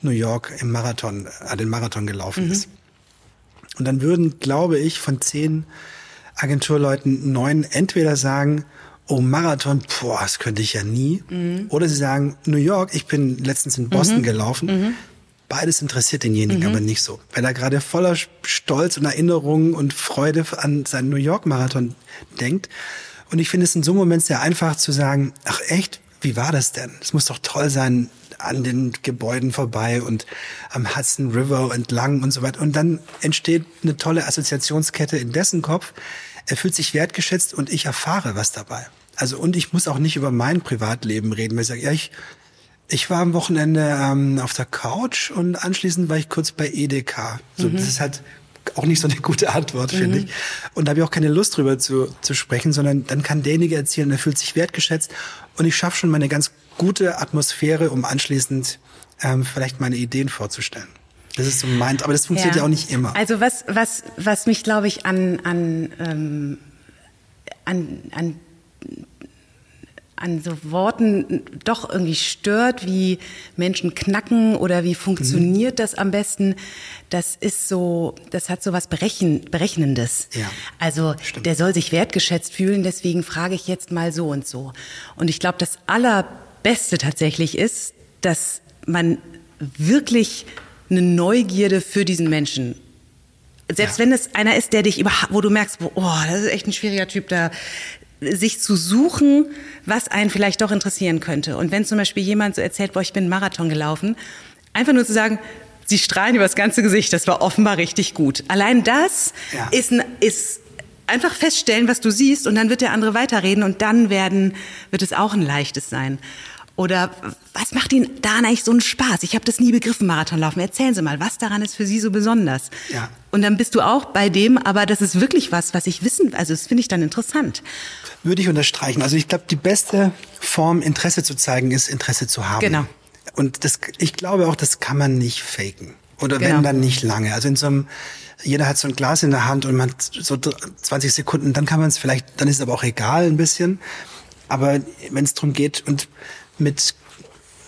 New York im Marathon, äh, den Marathon gelaufen mhm. ist. Und dann würden, glaube ich, von zehn Agenturleuten neun entweder sagen, oh, Marathon, boah, das könnte ich ja nie. Mhm. Oder sie sagen, New York, ich bin letztens in Boston mhm. gelaufen. Mhm. beides interessiert denjenigen aber nicht so. Weil er gerade voller Stolz und Erinnerungen und Freude an seinen New York Marathon denkt. Und ich finde es in so einem Moment sehr einfach zu sagen, ach echt, wie war das denn? Es muss doch toll sein, an den Gebäuden vorbei und am Hudson River entlang und so weiter. Und dann entsteht eine tolle Assoziationskette in dessen Kopf. Er fühlt sich wertgeschätzt und ich erfahre was dabei. Also und ich muss auch nicht über mein Privatleben reden, weil ich sage, ja, ich, ich war am Wochenende ähm, auf der Couch und anschließend war ich kurz bei EDK. So, mhm. Das halt auch nicht so eine gute Antwort, finde mhm. ich. Und da habe ich auch keine Lust drüber zu, zu sprechen, sondern dann kann derjenige erzählen, er fühlt sich wertgeschätzt und ich schaffe schon meine ganz gute Atmosphäre, um anschließend ähm, vielleicht meine Ideen vorzustellen. Das ist so meint, aber das funktioniert ja, ja auch nicht immer. Also was, was, was mich, glaube ich, an, an, ähm, an, an an so Worten doch irgendwie stört, wie Menschen knacken oder wie funktioniert mhm. das am besten, das ist so, das hat so was Berechen, Berechnendes. Ja, also stimmt. der soll sich wertgeschätzt fühlen, deswegen frage ich jetzt mal so und so. Und ich glaube, das Allerbeste tatsächlich ist, dass man wirklich eine Neugierde für diesen Menschen selbst ja. wenn es einer ist, der dich über, wo du merkst, oh, das ist echt ein schwieriger Typ, da, sich zu suchen, was einen vielleicht doch interessieren könnte. Und wenn zum Beispiel jemand so erzählt, boah, ich bin Marathon gelaufen, einfach nur zu sagen, sie strahlen über das ganze Gesicht, das war offenbar richtig gut. Allein das ja. ist, ist einfach feststellen, was du siehst und dann wird der andere weiterreden und dann werden, wird es auch ein leichtes sein. Oder was macht Ihnen daran eigentlich so einen Spaß? Ich habe das nie begriffen, Marathonlaufen. Erzählen Sie mal, was daran ist für Sie so besonders? Ja. Und dann bist du auch bei dem, aber das ist wirklich was, was ich wissen, also das finde ich dann interessant. Würde ich unterstreichen. Also ich glaube, die beste Form, Interesse zu zeigen, ist Interesse zu haben. Genau. Und das, ich glaube auch, das kann man nicht faken. Oder genau. wenn dann nicht lange. Also in so einem, jeder hat so ein Glas in der Hand und man hat so 20 Sekunden, dann kann man es vielleicht, dann ist es aber auch egal ein bisschen. Aber wenn es darum geht und mit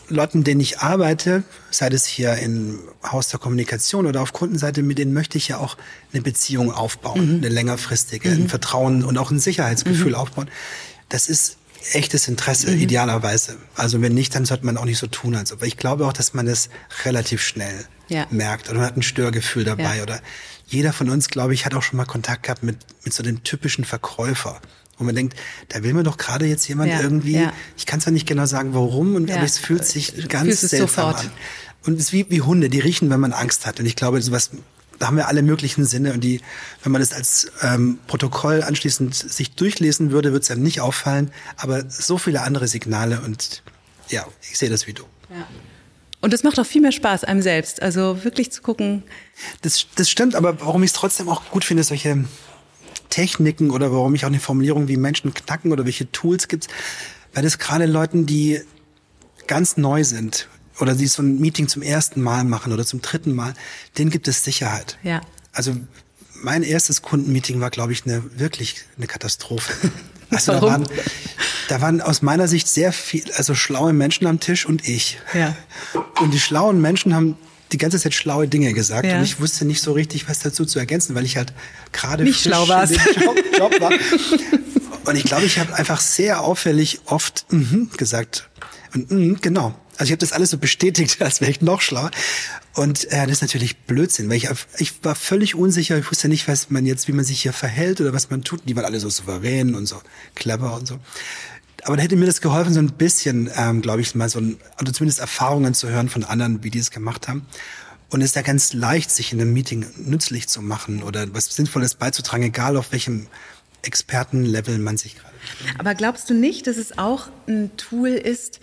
Leuten, denen ich arbeite, sei es hier im Haus der Kommunikation oder auf Kundenseite, mit denen möchte ich ja auch eine Beziehung aufbauen, mhm. eine längerfristige, mhm. ein Vertrauen und auch ein Sicherheitsgefühl mhm. aufbauen. Das ist echtes Interesse, mhm. idealerweise. Also wenn nicht, dann sollte man auch nicht so tun, als ob. Ich glaube auch, dass man das relativ schnell ja. merkt oder man hat ein Störgefühl dabei ja. oder jeder von uns, glaube ich, hat auch schon mal Kontakt gehabt mit, mit so dem typischen Verkäufer. Und man denkt, da will mir doch gerade jetzt jemand ja, irgendwie, ja. ich kann zwar nicht genau sagen, warum, und, ja. aber es fühlt sich ganz seltsam sofort. an. Und es ist wie, wie Hunde, die riechen, wenn man Angst hat. Und ich glaube, sowas, da haben wir alle möglichen Sinne. Und die, wenn man das als ähm, Protokoll anschließend sich durchlesen würde, würde es einem nicht auffallen. Aber so viele andere Signale und ja, ich sehe das wie du. Ja. Und das macht auch viel mehr Spaß einem selbst. Also wirklich zu gucken. Das, das stimmt, aber warum ich es trotzdem auch gut finde, solche Techniken oder warum ich auch eine Formulierung wie Menschen knacken oder welche Tools gibt, weil das gerade Leuten, die ganz neu sind oder die so ein Meeting zum ersten Mal machen oder zum dritten Mal, denen gibt es Sicherheit. Ja. Also mein erstes Kundenmeeting war, glaube ich, eine wirklich eine Katastrophe. Also Warum? Da waren, da waren aus meiner Sicht sehr viel, also schlaue Menschen am Tisch und ich. Ja. Und die schlauen Menschen haben die ganze Zeit schlaue Dinge gesagt ja. und ich wusste nicht so richtig, was dazu zu ergänzen, weil ich halt gerade nicht schlau warst. Job, Job war. Und ich glaube, ich habe einfach sehr auffällig oft mm -hmm gesagt. Und mm, genau. Also ich habe das alles so bestätigt, als wäre ich noch schlauer. Und äh, das ist natürlich Blödsinn, weil ich, ich war völlig unsicher. Ich wusste nicht, was man jetzt, wie man sich hier verhält oder was man tut. Die waren alle so souverän und so clever und so. Aber da hätte mir das geholfen, so ein bisschen, ähm, glaube ich, mal so ein, also zumindest Erfahrungen zu hören von anderen, wie die es gemacht haben. Und es ist ja ganz leicht, sich in einem Meeting nützlich zu machen oder was Sinnvolles beizutragen, egal auf welchem Expertenlevel man sich gerade. Aber glaubst du nicht, dass es auch ein Tool ist,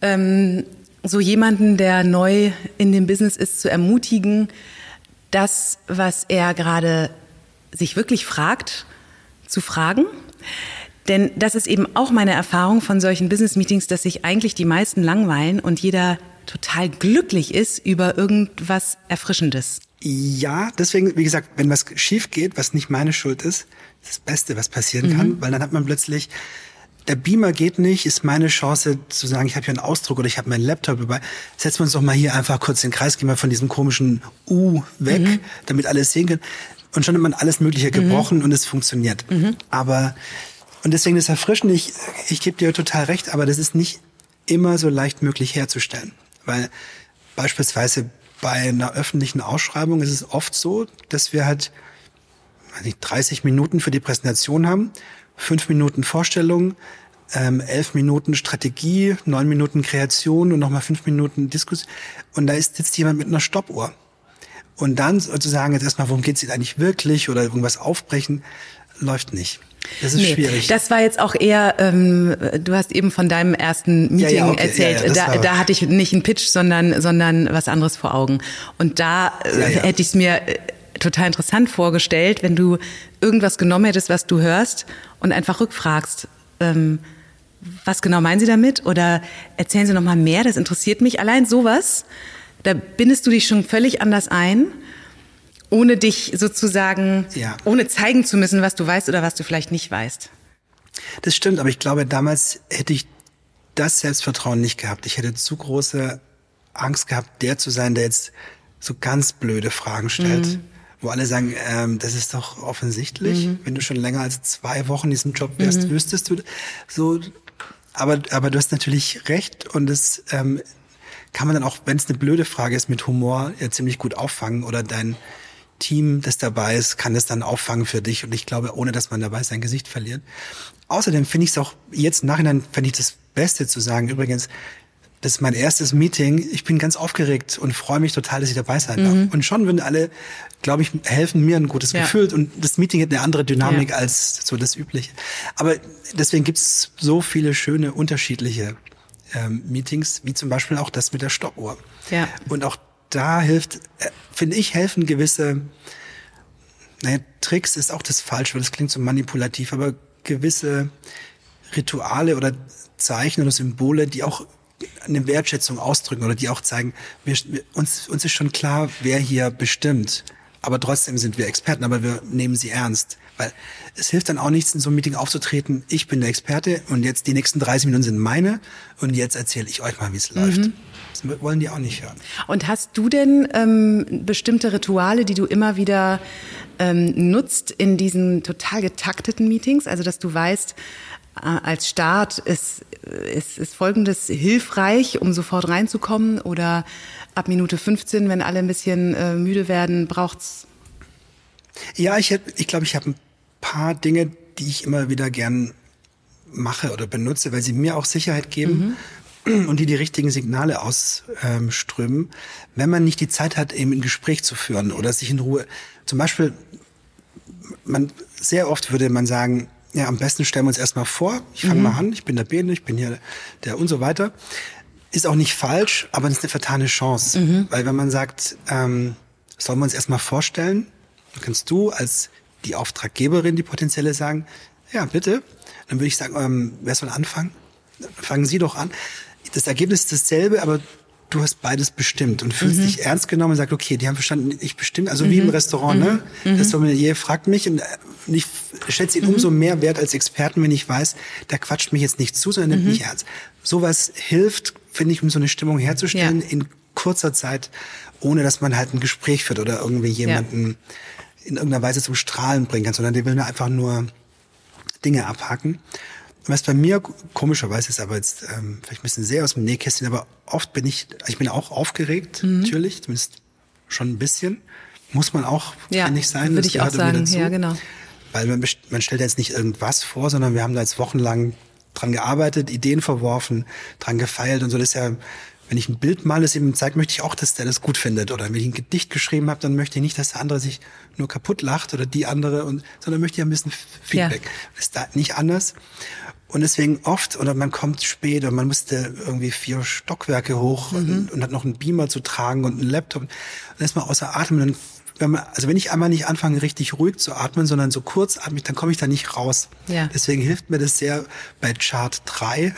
ähm, so jemanden, der neu in dem Business ist, zu ermutigen, das, was er gerade sich wirklich fragt, zu fragen? Denn das ist eben auch meine Erfahrung von solchen Business-Meetings, dass sich eigentlich die meisten langweilen und jeder total glücklich ist über irgendwas Erfrischendes. Ja, deswegen, wie gesagt, wenn was schief geht, was nicht meine Schuld ist, ist das Beste, was passieren mhm. kann, weil dann hat man plötzlich, der Beamer geht nicht, ist meine Chance zu sagen, ich habe hier einen Ausdruck oder ich habe meinen Laptop dabei. Setzen wir uns doch mal hier einfach kurz den Kreis, gehen wir von diesem komischen U weg, mhm. damit alles sehen können. Und schon hat man alles Mögliche gebrochen mhm. und es funktioniert. Mhm. Aber und deswegen ist erfrischend, ich, ich gebe dir total recht, aber das ist nicht immer so leicht möglich herzustellen. Weil beispielsweise bei einer öffentlichen Ausschreibung ist es oft so, dass wir halt nicht, 30 Minuten für die Präsentation haben, fünf Minuten Vorstellung, ähm, elf Minuten Strategie, neun Minuten Kreation und nochmal fünf Minuten Diskussion. Und da ist sitzt jemand mit einer Stoppuhr. Und dann sozusagen jetzt erstmal, worum geht es eigentlich wirklich oder irgendwas aufbrechen, läuft nicht. Das ist nee, schwierig. Das war jetzt auch eher, ähm, du hast eben von deinem ersten Meeting ja, ja, okay. erzählt. Ja, da, da hatte ich nicht einen Pitch, sondern, sondern was anderes vor Augen. Und da äh, hätte ich es mir äh, total interessant vorgestellt, wenn du irgendwas genommen hättest, was du hörst und einfach rückfragst. Ähm, was genau meinen Sie damit? Oder erzählen Sie noch mal mehr? Das interessiert mich. Allein sowas, da bindest du dich schon völlig anders ein, ohne dich sozusagen, ja. ohne zeigen zu müssen, was du weißt oder was du vielleicht nicht weißt. Das stimmt, aber ich glaube, damals hätte ich das Selbstvertrauen nicht gehabt. Ich hätte zu große Angst gehabt, der zu sein, der jetzt so ganz blöde Fragen stellt. Mhm wo alle sagen, ähm, das ist doch offensichtlich, mhm. wenn du schon länger als zwei Wochen in diesem Job wärst, mhm. wüsstest du so. Aber, aber du hast natürlich recht und das ähm, kann man dann auch, wenn es eine blöde Frage ist, mit Humor ja ziemlich gut auffangen oder dein Team, das dabei ist, kann das dann auffangen für dich und ich glaube, ohne dass man dabei sein Gesicht verliert. Außerdem finde ich es auch jetzt im Nachhinein, fände ich das Beste zu sagen, übrigens, das ist mein erstes Meeting. Ich bin ganz aufgeregt und freue mich total, dass ich dabei sein darf. Mhm. Und schon würden alle, glaube ich, helfen mir ein gutes ja. Gefühl. Und das Meeting hat eine andere Dynamik ja. als so das Übliche. Aber deswegen gibt's so viele schöne, unterschiedliche ähm, Meetings, wie zum Beispiel auch das mit der Stoppuhr. Ja. Und auch da hilft, äh, finde ich, helfen gewisse, naja, Tricks ist auch das falsch, weil das klingt so manipulativ, aber gewisse Rituale oder Zeichen oder Symbole, die auch eine Wertschätzung ausdrücken oder die auch zeigen, wir, uns, uns ist schon klar, wer hier bestimmt. Aber trotzdem sind wir Experten, aber wir nehmen sie ernst. Weil es hilft dann auch nichts, in so einem Meeting aufzutreten, ich bin der Experte und jetzt die nächsten 30 Minuten sind meine und jetzt erzähle ich euch mal, wie es mhm. läuft. Das wollen die auch nicht hören. Und hast du denn ähm, bestimmte Rituale, die du immer wieder ähm, nutzt in diesen total getakteten Meetings? Also, dass du weißt, äh, als Start ist, ist, ist Folgendes hilfreich, um sofort reinzukommen? Oder ab Minute 15, wenn alle ein bisschen äh, müde werden, braucht's? Ja, ich, ich glaube, ich habe ein paar Dinge, die ich immer wieder gern mache oder benutze, weil sie mir auch Sicherheit geben mhm. und die die richtigen Signale ausströmen, wenn man nicht die Zeit hat, eben ein Gespräch zu führen oder sich in Ruhe. Zum Beispiel, man sehr oft würde man sagen, ja, am besten stellen wir uns erstmal vor. Ich fange mhm. mal an, ich bin der Bene, ich bin hier der und so weiter. Ist auch nicht falsch, aber es ist eine vertane Chance. Mhm. Weil wenn man sagt, ähm, sollen wir uns erstmal vorstellen, dann kannst du als die Auftraggeberin, die potenzielle sagen, ja, bitte. Dann würde ich sagen, ähm, wer soll anfangen? Fangen Sie doch an. Das Ergebnis ist dasselbe, aber du hast beides bestimmt und fühlst mhm. dich ernst genommen und sagst, okay, die haben verstanden, ich bestimmt, also mhm. wie im mhm. Restaurant, ne? mhm. ne? Das Sommelier fragt mich und äh, ich schätze ihn mhm. umso mehr wert als Experten, wenn ich weiß, der quatscht mich jetzt nicht zu, sondern nimmt mich ernst. Sowas hilft, finde ich, um so eine Stimmung herzustellen ja. in kurzer Zeit, ohne dass man halt ein Gespräch führt oder irgendwie jemanden ja. In irgendeiner Weise zum Strahlen bringen kann, sondern der will mir einfach nur Dinge abhaken. Was bei mir komischerweise ist, aber jetzt ähm, vielleicht ein bisschen sehr aus dem Nähkästchen, aber oft bin ich, ich bin auch aufgeregt, mhm. natürlich, zumindest schon ein bisschen. Muss man auch, ja, nicht sein. Würde ich auch sagen, ja, genau. Weil man, man stellt jetzt nicht irgendwas vor, sondern wir haben da jetzt wochenlang dran gearbeitet, Ideen verworfen, dran gefeilt und so. Das ist ja wenn ich ein Bild male, es ihm zeigt, möchte ich auch, dass der das gut findet. Oder wenn ich ein Gedicht geschrieben habe, dann möchte ich nicht, dass der andere sich nur kaputt lacht oder die andere, und, sondern möchte ich ein bisschen Feedback. Ja. Ist da nicht anders. Und deswegen oft, oder man kommt spät und man musste irgendwie vier Stockwerke hoch mhm. und, und, hat noch einen Beamer zu tragen und einen Laptop. Und dann ist man außer Atem. Dann, wenn man, also wenn ich einmal nicht anfange, richtig ruhig zu atmen, sondern so kurzatmig, dann komme ich da nicht raus. Ja. Deswegen hilft mir das sehr bei Chart 3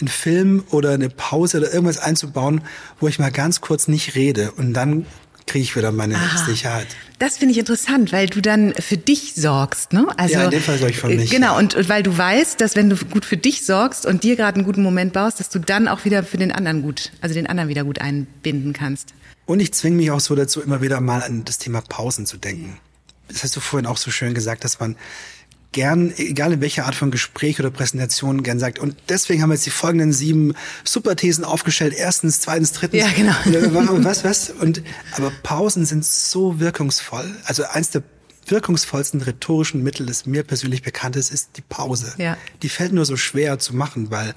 einen Film oder eine Pause oder irgendwas einzubauen, wo ich mal ganz kurz nicht rede und dann kriege ich wieder meine Aha. Sicherheit. Das finde ich interessant, weil du dann für dich sorgst, ne? Also, ja, in dem Fall sorge ich für mich. Genau, und, und weil du weißt, dass wenn du gut für dich sorgst und dir gerade einen guten Moment baust, dass du dann auch wieder für den anderen gut, also den anderen wieder gut einbinden kannst. Und ich zwinge mich auch so dazu, immer wieder mal an das Thema Pausen zu denken. Das hast du vorhin auch so schön gesagt, dass man gern, egal in welcher Art von Gespräch oder Präsentation, gern sagt. Und deswegen haben wir jetzt die folgenden sieben Superthesen aufgestellt. Erstens, zweitens, drittens. Ja, genau. Und was, was? Und, aber Pausen sind so wirkungsvoll. Also eins der wirkungsvollsten rhetorischen Mittel, das mir persönlich bekannt ist, ist die Pause. Ja. Die fällt nur so schwer zu machen, weil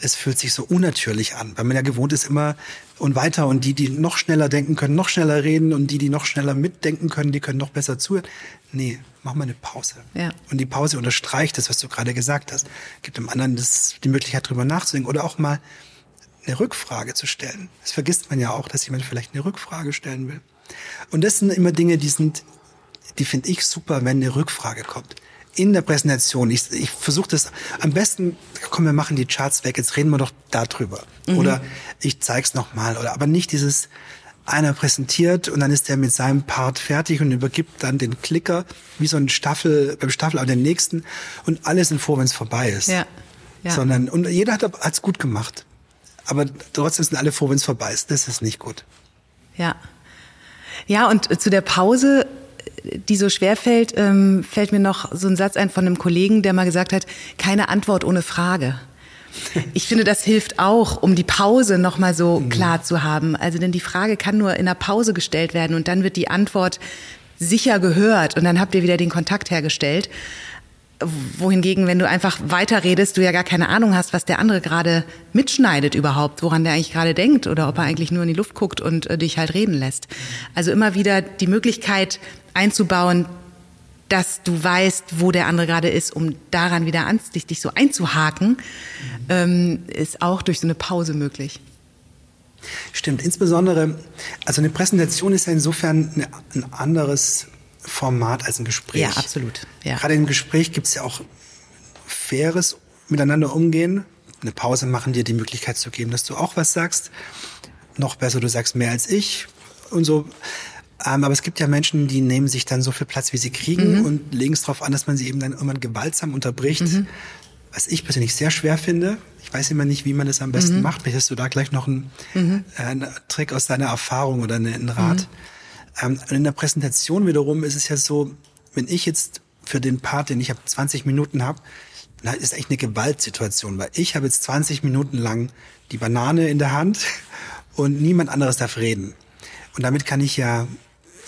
es fühlt sich so unnatürlich an, weil man ja gewohnt ist immer und weiter und die, die noch schneller denken können, noch schneller reden und die, die noch schneller mitdenken können, die können noch besser zuhören. Nee, mach mal eine Pause. Ja. Und die Pause unterstreicht das, was du gerade gesagt hast. Gibt dem anderen das, die Möglichkeit, drüber nachzudenken oder auch mal eine Rückfrage zu stellen. Das vergisst man ja auch, dass jemand vielleicht eine Rückfrage stellen will. Und das sind immer Dinge, die sind, die finde ich super, wenn eine Rückfrage kommt in der Präsentation, ich, ich versuche das am besten, komm, wir machen die Charts weg, jetzt reden wir doch darüber. Mhm. Oder ich zeig's nochmal. Oder aber nicht dieses, einer präsentiert und dann ist der mit seinem Part fertig und übergibt dann den Klicker, wie so ein Staffel, beim Staffel an den nächsten und alles in vor, wenn es vorbei ist. Ja. ja. Sondern, und jeder hat es gut gemacht. Aber trotzdem sind alle froh, wenn es vorbei ist. Das ist nicht gut. Ja. Ja, und zu der Pause die so schwer fällt, ähm, fällt mir noch so ein Satz ein von einem Kollegen, der mal gesagt hat, keine Antwort ohne Frage. Ich finde, das hilft auch, um die Pause nochmal so mhm. klar zu haben. Also, denn die Frage kann nur in der Pause gestellt werden und dann wird die Antwort sicher gehört und dann habt ihr wieder den Kontakt hergestellt wohingegen, wenn du einfach weiterredest, du ja gar keine Ahnung hast, was der andere gerade mitschneidet überhaupt, woran der eigentlich gerade denkt oder ob er eigentlich nur in die Luft guckt und äh, dich halt reden lässt. Also immer wieder die Möglichkeit einzubauen, dass du weißt, wo der andere gerade ist, um daran wieder an, dich, dich so einzuhaken, ähm, ist auch durch so eine Pause möglich. Stimmt, insbesondere, also eine Präsentation ist ja insofern eine, ein anderes Format als ein Gespräch. Ja, absolut. Ja. Gerade im Gespräch gibt es ja auch faires Miteinander umgehen. Eine Pause machen dir die Möglichkeit zu geben, dass du auch was sagst. Noch besser, du sagst mehr als ich und so. Ähm, aber es gibt ja Menschen, die nehmen sich dann so viel Platz, wie sie kriegen mhm. und legen es darauf an, dass man sie eben dann irgendwann gewaltsam unterbricht. Mhm. Was ich persönlich sehr schwer finde. Ich weiß immer nicht, wie man das am besten mhm. macht. Vielleicht hast du da gleich noch einen, mhm. äh, einen Trick aus deiner Erfahrung oder einen Rat. Mhm. Ähm, in der Präsentation wiederum ist es ja so, wenn ich jetzt für den Part, den ich habe 20 Minuten habe, dann ist eigentlich eine Gewaltsituation, weil ich habe jetzt 20 Minuten lang die Banane in der Hand und niemand anderes darf reden. Und damit kann ich ja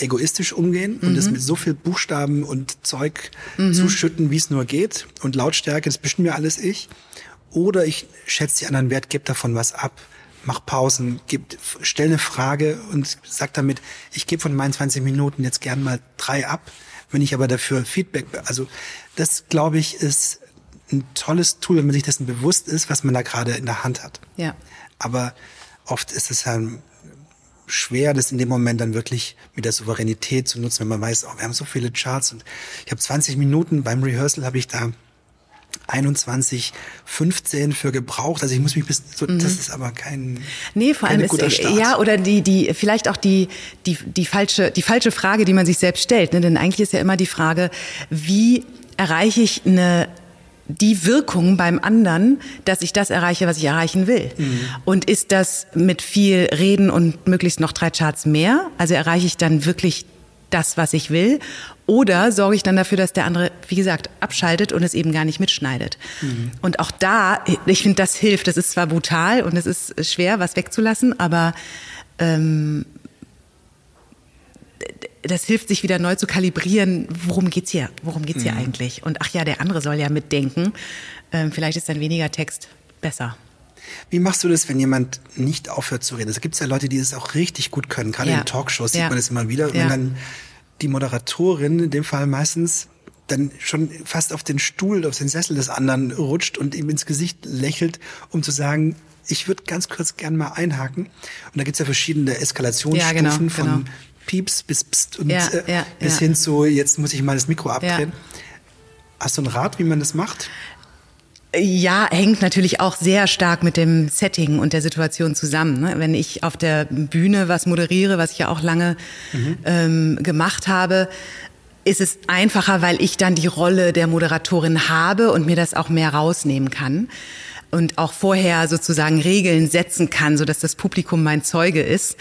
egoistisch umgehen mhm. und es mit so viel Buchstaben und Zeug mhm. zuschütten, wie es nur geht. Und Lautstärke, das bestimmt mir alles ich. Oder ich schätze die anderen Wert, gebe davon was ab mach Pausen, gib, stell eine Frage und sag damit, ich gebe von meinen 20 Minuten jetzt gern mal drei ab, wenn ich aber dafür Feedback, also das glaube ich ist ein tolles Tool, wenn man sich dessen bewusst ist, was man da gerade in der Hand hat. Ja. Aber oft ist es ja schwer, das in dem Moment dann wirklich mit der Souveränität zu nutzen, wenn man weiß, oh, wir haben so viele Charts und ich habe 20 Minuten beim Rehearsal habe ich da 21, 15 für gebraucht. Also ich muss mich bis, so, mhm. das ist aber kein, nee, vor allem ist, Start. ja, oder die, die, vielleicht auch die, die, die falsche, die falsche Frage, die man sich selbst stellt, ne? denn eigentlich ist ja immer die Frage, wie erreiche ich eine, die Wirkung beim anderen, dass ich das erreiche, was ich erreichen will. Mhm. Und ist das mit viel Reden und möglichst noch drei Charts mehr? Also erreiche ich dann wirklich das, was ich will? Oder sorge ich dann dafür, dass der andere, wie gesagt, abschaltet und es eben gar nicht mitschneidet? Mhm. Und auch da, ich finde, das hilft. Das ist zwar brutal und es ist schwer, was wegzulassen, aber ähm, das hilft, sich wieder neu zu kalibrieren. Worum geht's hier? Worum geht's hier mhm. eigentlich? Und ach ja, der andere soll ja mitdenken. Ähm, vielleicht ist dann weniger Text besser. Wie machst du das, wenn jemand nicht aufhört zu reden? Es gibt ja Leute, die es auch richtig gut können. Gerade ja. in Talkshows sieht ja. man das immer wieder. Ja. Wenn dann die Moderatorin, in dem Fall meistens, dann schon fast auf den Stuhl, auf den Sessel des anderen rutscht und ihm ins Gesicht lächelt, um zu sagen, ich würde ganz kurz gern mal einhaken. Und da gibt's ja verschiedene Eskalationsstufen ja, genau, von genau. Pieps bis Psst und ja, äh, ja, bis hin zu, jetzt muss ich mal das Mikro abdrehen. Hast du einen Rat, wie man das macht? Ja, hängt natürlich auch sehr stark mit dem Setting und der Situation zusammen. Ne? Wenn ich auf der Bühne was moderiere, was ich ja auch lange mhm. ähm, gemacht habe, ist es einfacher, weil ich dann die Rolle der Moderatorin habe und mir das auch mehr rausnehmen kann. und auch vorher sozusagen Regeln setzen kann, so dass das Publikum mein Zeuge ist,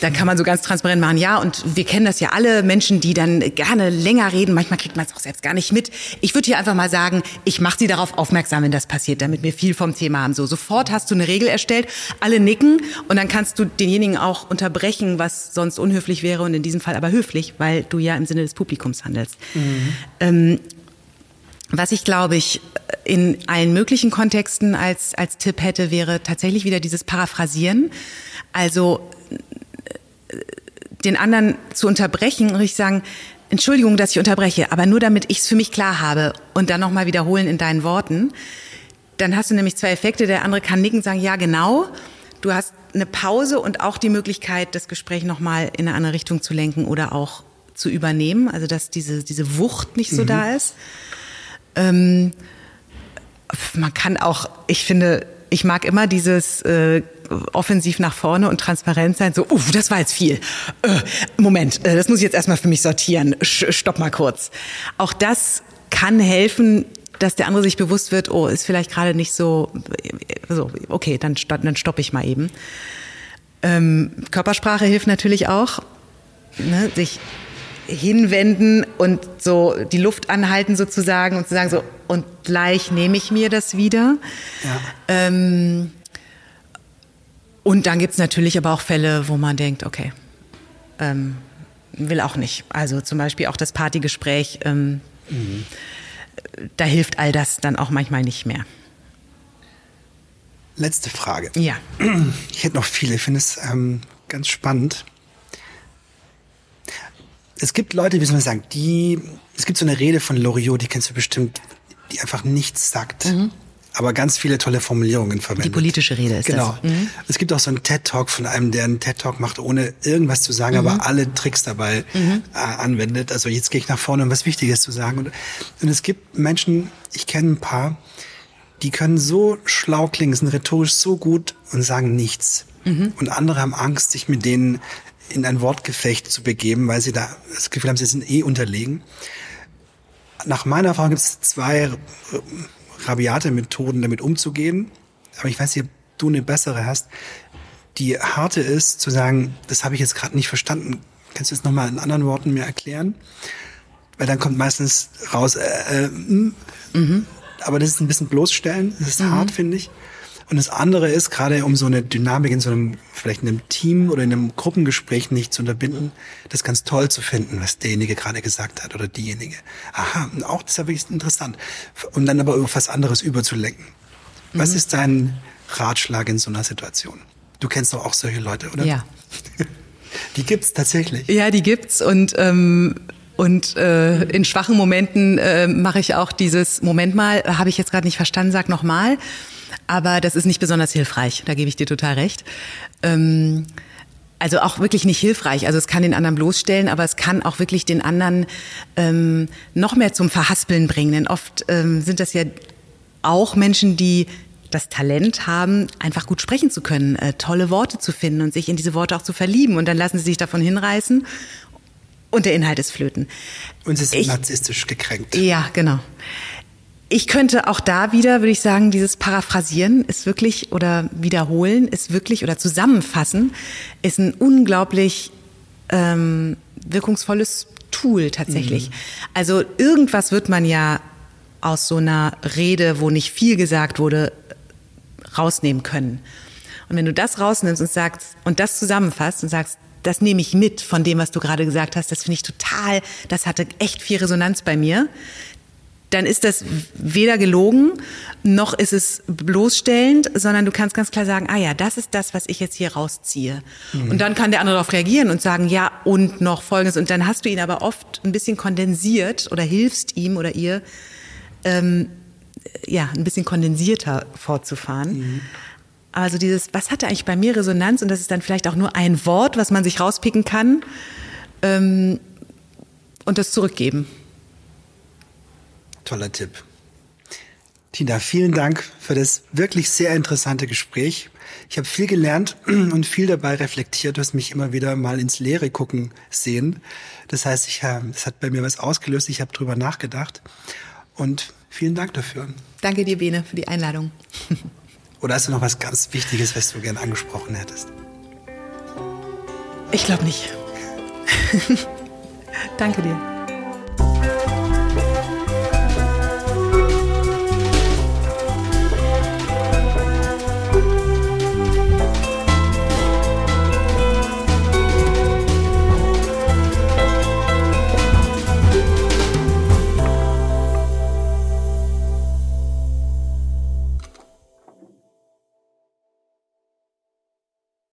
dann kann man so ganz transparent machen, ja, und wir kennen das ja alle, Menschen, die dann gerne länger reden, manchmal kriegt man es auch selbst gar nicht mit. Ich würde hier einfach mal sagen, ich mache sie darauf aufmerksam, wenn das passiert, damit wir viel vom Thema haben. So, sofort hast du eine Regel erstellt, alle nicken und dann kannst du denjenigen auch unterbrechen, was sonst unhöflich wäre und in diesem Fall aber höflich, weil du ja im Sinne des Publikums handelst. Mhm. Ähm, was ich glaube ich in allen möglichen Kontexten als, als Tipp hätte, wäre tatsächlich wieder dieses Paraphrasieren. Also den anderen zu unterbrechen und ich sagen, Entschuldigung, dass ich unterbreche, aber nur damit ich es für mich klar habe und dann nochmal wiederholen in deinen Worten. Dann hast du nämlich zwei Effekte. Der andere kann nicken und sagen, ja, genau. Du hast eine Pause und auch die Möglichkeit, das Gespräch nochmal in eine andere Richtung zu lenken oder auch zu übernehmen. Also, dass diese, diese Wucht nicht so mhm. da ist. Ähm, man kann auch, ich finde, ich mag immer dieses äh, offensiv nach vorne und transparent sein. So, uff, das war jetzt viel. Äh, Moment, äh, das muss ich jetzt erstmal für mich sortieren. Sch stopp mal kurz. Auch das kann helfen, dass der andere sich bewusst wird, oh, ist vielleicht gerade nicht so, äh, so okay, dann, dann stoppe ich mal eben. Ähm, Körpersprache hilft natürlich auch, ne, sich hinwenden und so die Luft anhalten sozusagen und zu sagen so und gleich nehme ich mir das wieder. Ja. Ähm, und dann gibt es natürlich aber auch Fälle, wo man denkt, okay, ähm, will auch nicht. Also zum Beispiel auch das Partygespräch, ähm, mhm. da hilft all das dann auch manchmal nicht mehr. Letzte Frage. Ja. Ich hätte noch viele, ich finde es ähm, ganz spannend es gibt Leute, wie soll man sagen, die, es gibt so eine Rede von Loriot, die kennst du bestimmt, die einfach nichts sagt. Mhm. Aber ganz viele tolle Formulierungen verwendet. Die politische Rede ist genau. das. Mhm. Es gibt auch so einen TED-Talk von einem, der einen TED-Talk macht, ohne irgendwas zu sagen, mhm. aber alle Tricks dabei mhm. äh, anwendet. Also jetzt gehe ich nach vorne, um was Wichtiges zu sagen. Und, und es gibt Menschen, ich kenne ein paar, die können so schlau klingen, sind rhetorisch so gut und sagen nichts. Mhm. Und andere haben Angst, sich mit denen in ein Wortgefecht zu begeben, weil sie da das Gefühl haben, sie sind eh unterlegen. Nach meiner Erfahrung gibt es zwei rabiate Methoden, damit umzugehen. Aber ich weiß nicht, ob du eine bessere hast. Die harte ist, zu sagen, das habe ich jetzt gerade nicht verstanden. Kannst du es nochmal in anderen Worten mir erklären? Weil dann kommt meistens raus, äh, äh, mm. mhm. aber das ist ein bisschen bloßstellen. Das ist mhm. hart, finde ich. Und das andere ist, gerade um so eine Dynamik in so einem, vielleicht in einem Team oder in einem Gruppengespräch nicht zu unterbinden, das ganz toll zu finden, was derjenige gerade gesagt hat oder diejenige. Aha, und auch das ist ja wirklich interessant. Und dann aber auf was anderes überzulenken. Was mhm. ist dein Ratschlag in so einer Situation? Du kennst doch auch solche Leute, oder? Ja. Die gibt's tatsächlich. Ja, die gibt's und ähm und äh, in schwachen Momenten äh, mache ich auch dieses Moment mal, habe ich jetzt gerade nicht verstanden, sag noch mal. Aber das ist nicht besonders hilfreich, da gebe ich dir total recht. Ähm, also auch wirklich nicht hilfreich. Also es kann den anderen bloßstellen, aber es kann auch wirklich den anderen ähm, noch mehr zum Verhaspeln bringen. Denn oft ähm, sind das ja auch Menschen, die das Talent haben, einfach gut sprechen zu können, äh, tolle Worte zu finden und sich in diese Worte auch zu verlieben. Und dann lassen sie sich davon hinreißen und der Inhalt ist flöten. Und sie sind ich, narzisstisch gekränkt. Ja, genau. Ich könnte auch da wieder, würde ich sagen, dieses Paraphrasieren ist wirklich oder wiederholen ist wirklich oder zusammenfassen ist ein unglaublich ähm, wirkungsvolles Tool tatsächlich. Mhm. Also irgendwas wird man ja aus so einer Rede, wo nicht viel gesagt wurde, rausnehmen können. Und wenn du das rausnimmst und sagst und das zusammenfasst und sagst, das nehme ich mit von dem, was du gerade gesagt hast, das finde ich total, das hatte echt viel Resonanz bei mir, dann ist das weder gelogen, noch ist es bloßstellend, sondern du kannst ganz klar sagen, ah ja, das ist das, was ich jetzt hier rausziehe. Mhm. Und dann kann der andere darauf reagieren und sagen, ja, und noch Folgendes. Und dann hast du ihn aber oft ein bisschen kondensiert oder hilfst ihm oder ihr, ähm, ja, ein bisschen kondensierter fortzufahren. Mhm. Also dieses, was hatte eigentlich bei mir Resonanz? Und das ist dann vielleicht auch nur ein Wort, was man sich rauspicken kann. Ähm, und das zurückgeben. Toller Tipp. Tina, vielen Dank für das wirklich sehr interessante Gespräch. Ich habe viel gelernt und viel dabei reflektiert. Du hast mich immer wieder mal ins Leere gucken sehen. Das heißt, ich, es hat bei mir was ausgelöst. Ich habe drüber nachgedacht. Und vielen Dank dafür. Danke dir, Bene, für die Einladung. Oder hast du noch was ganz Wichtiges, was du gerne angesprochen hättest? Ich glaube nicht. Danke dir.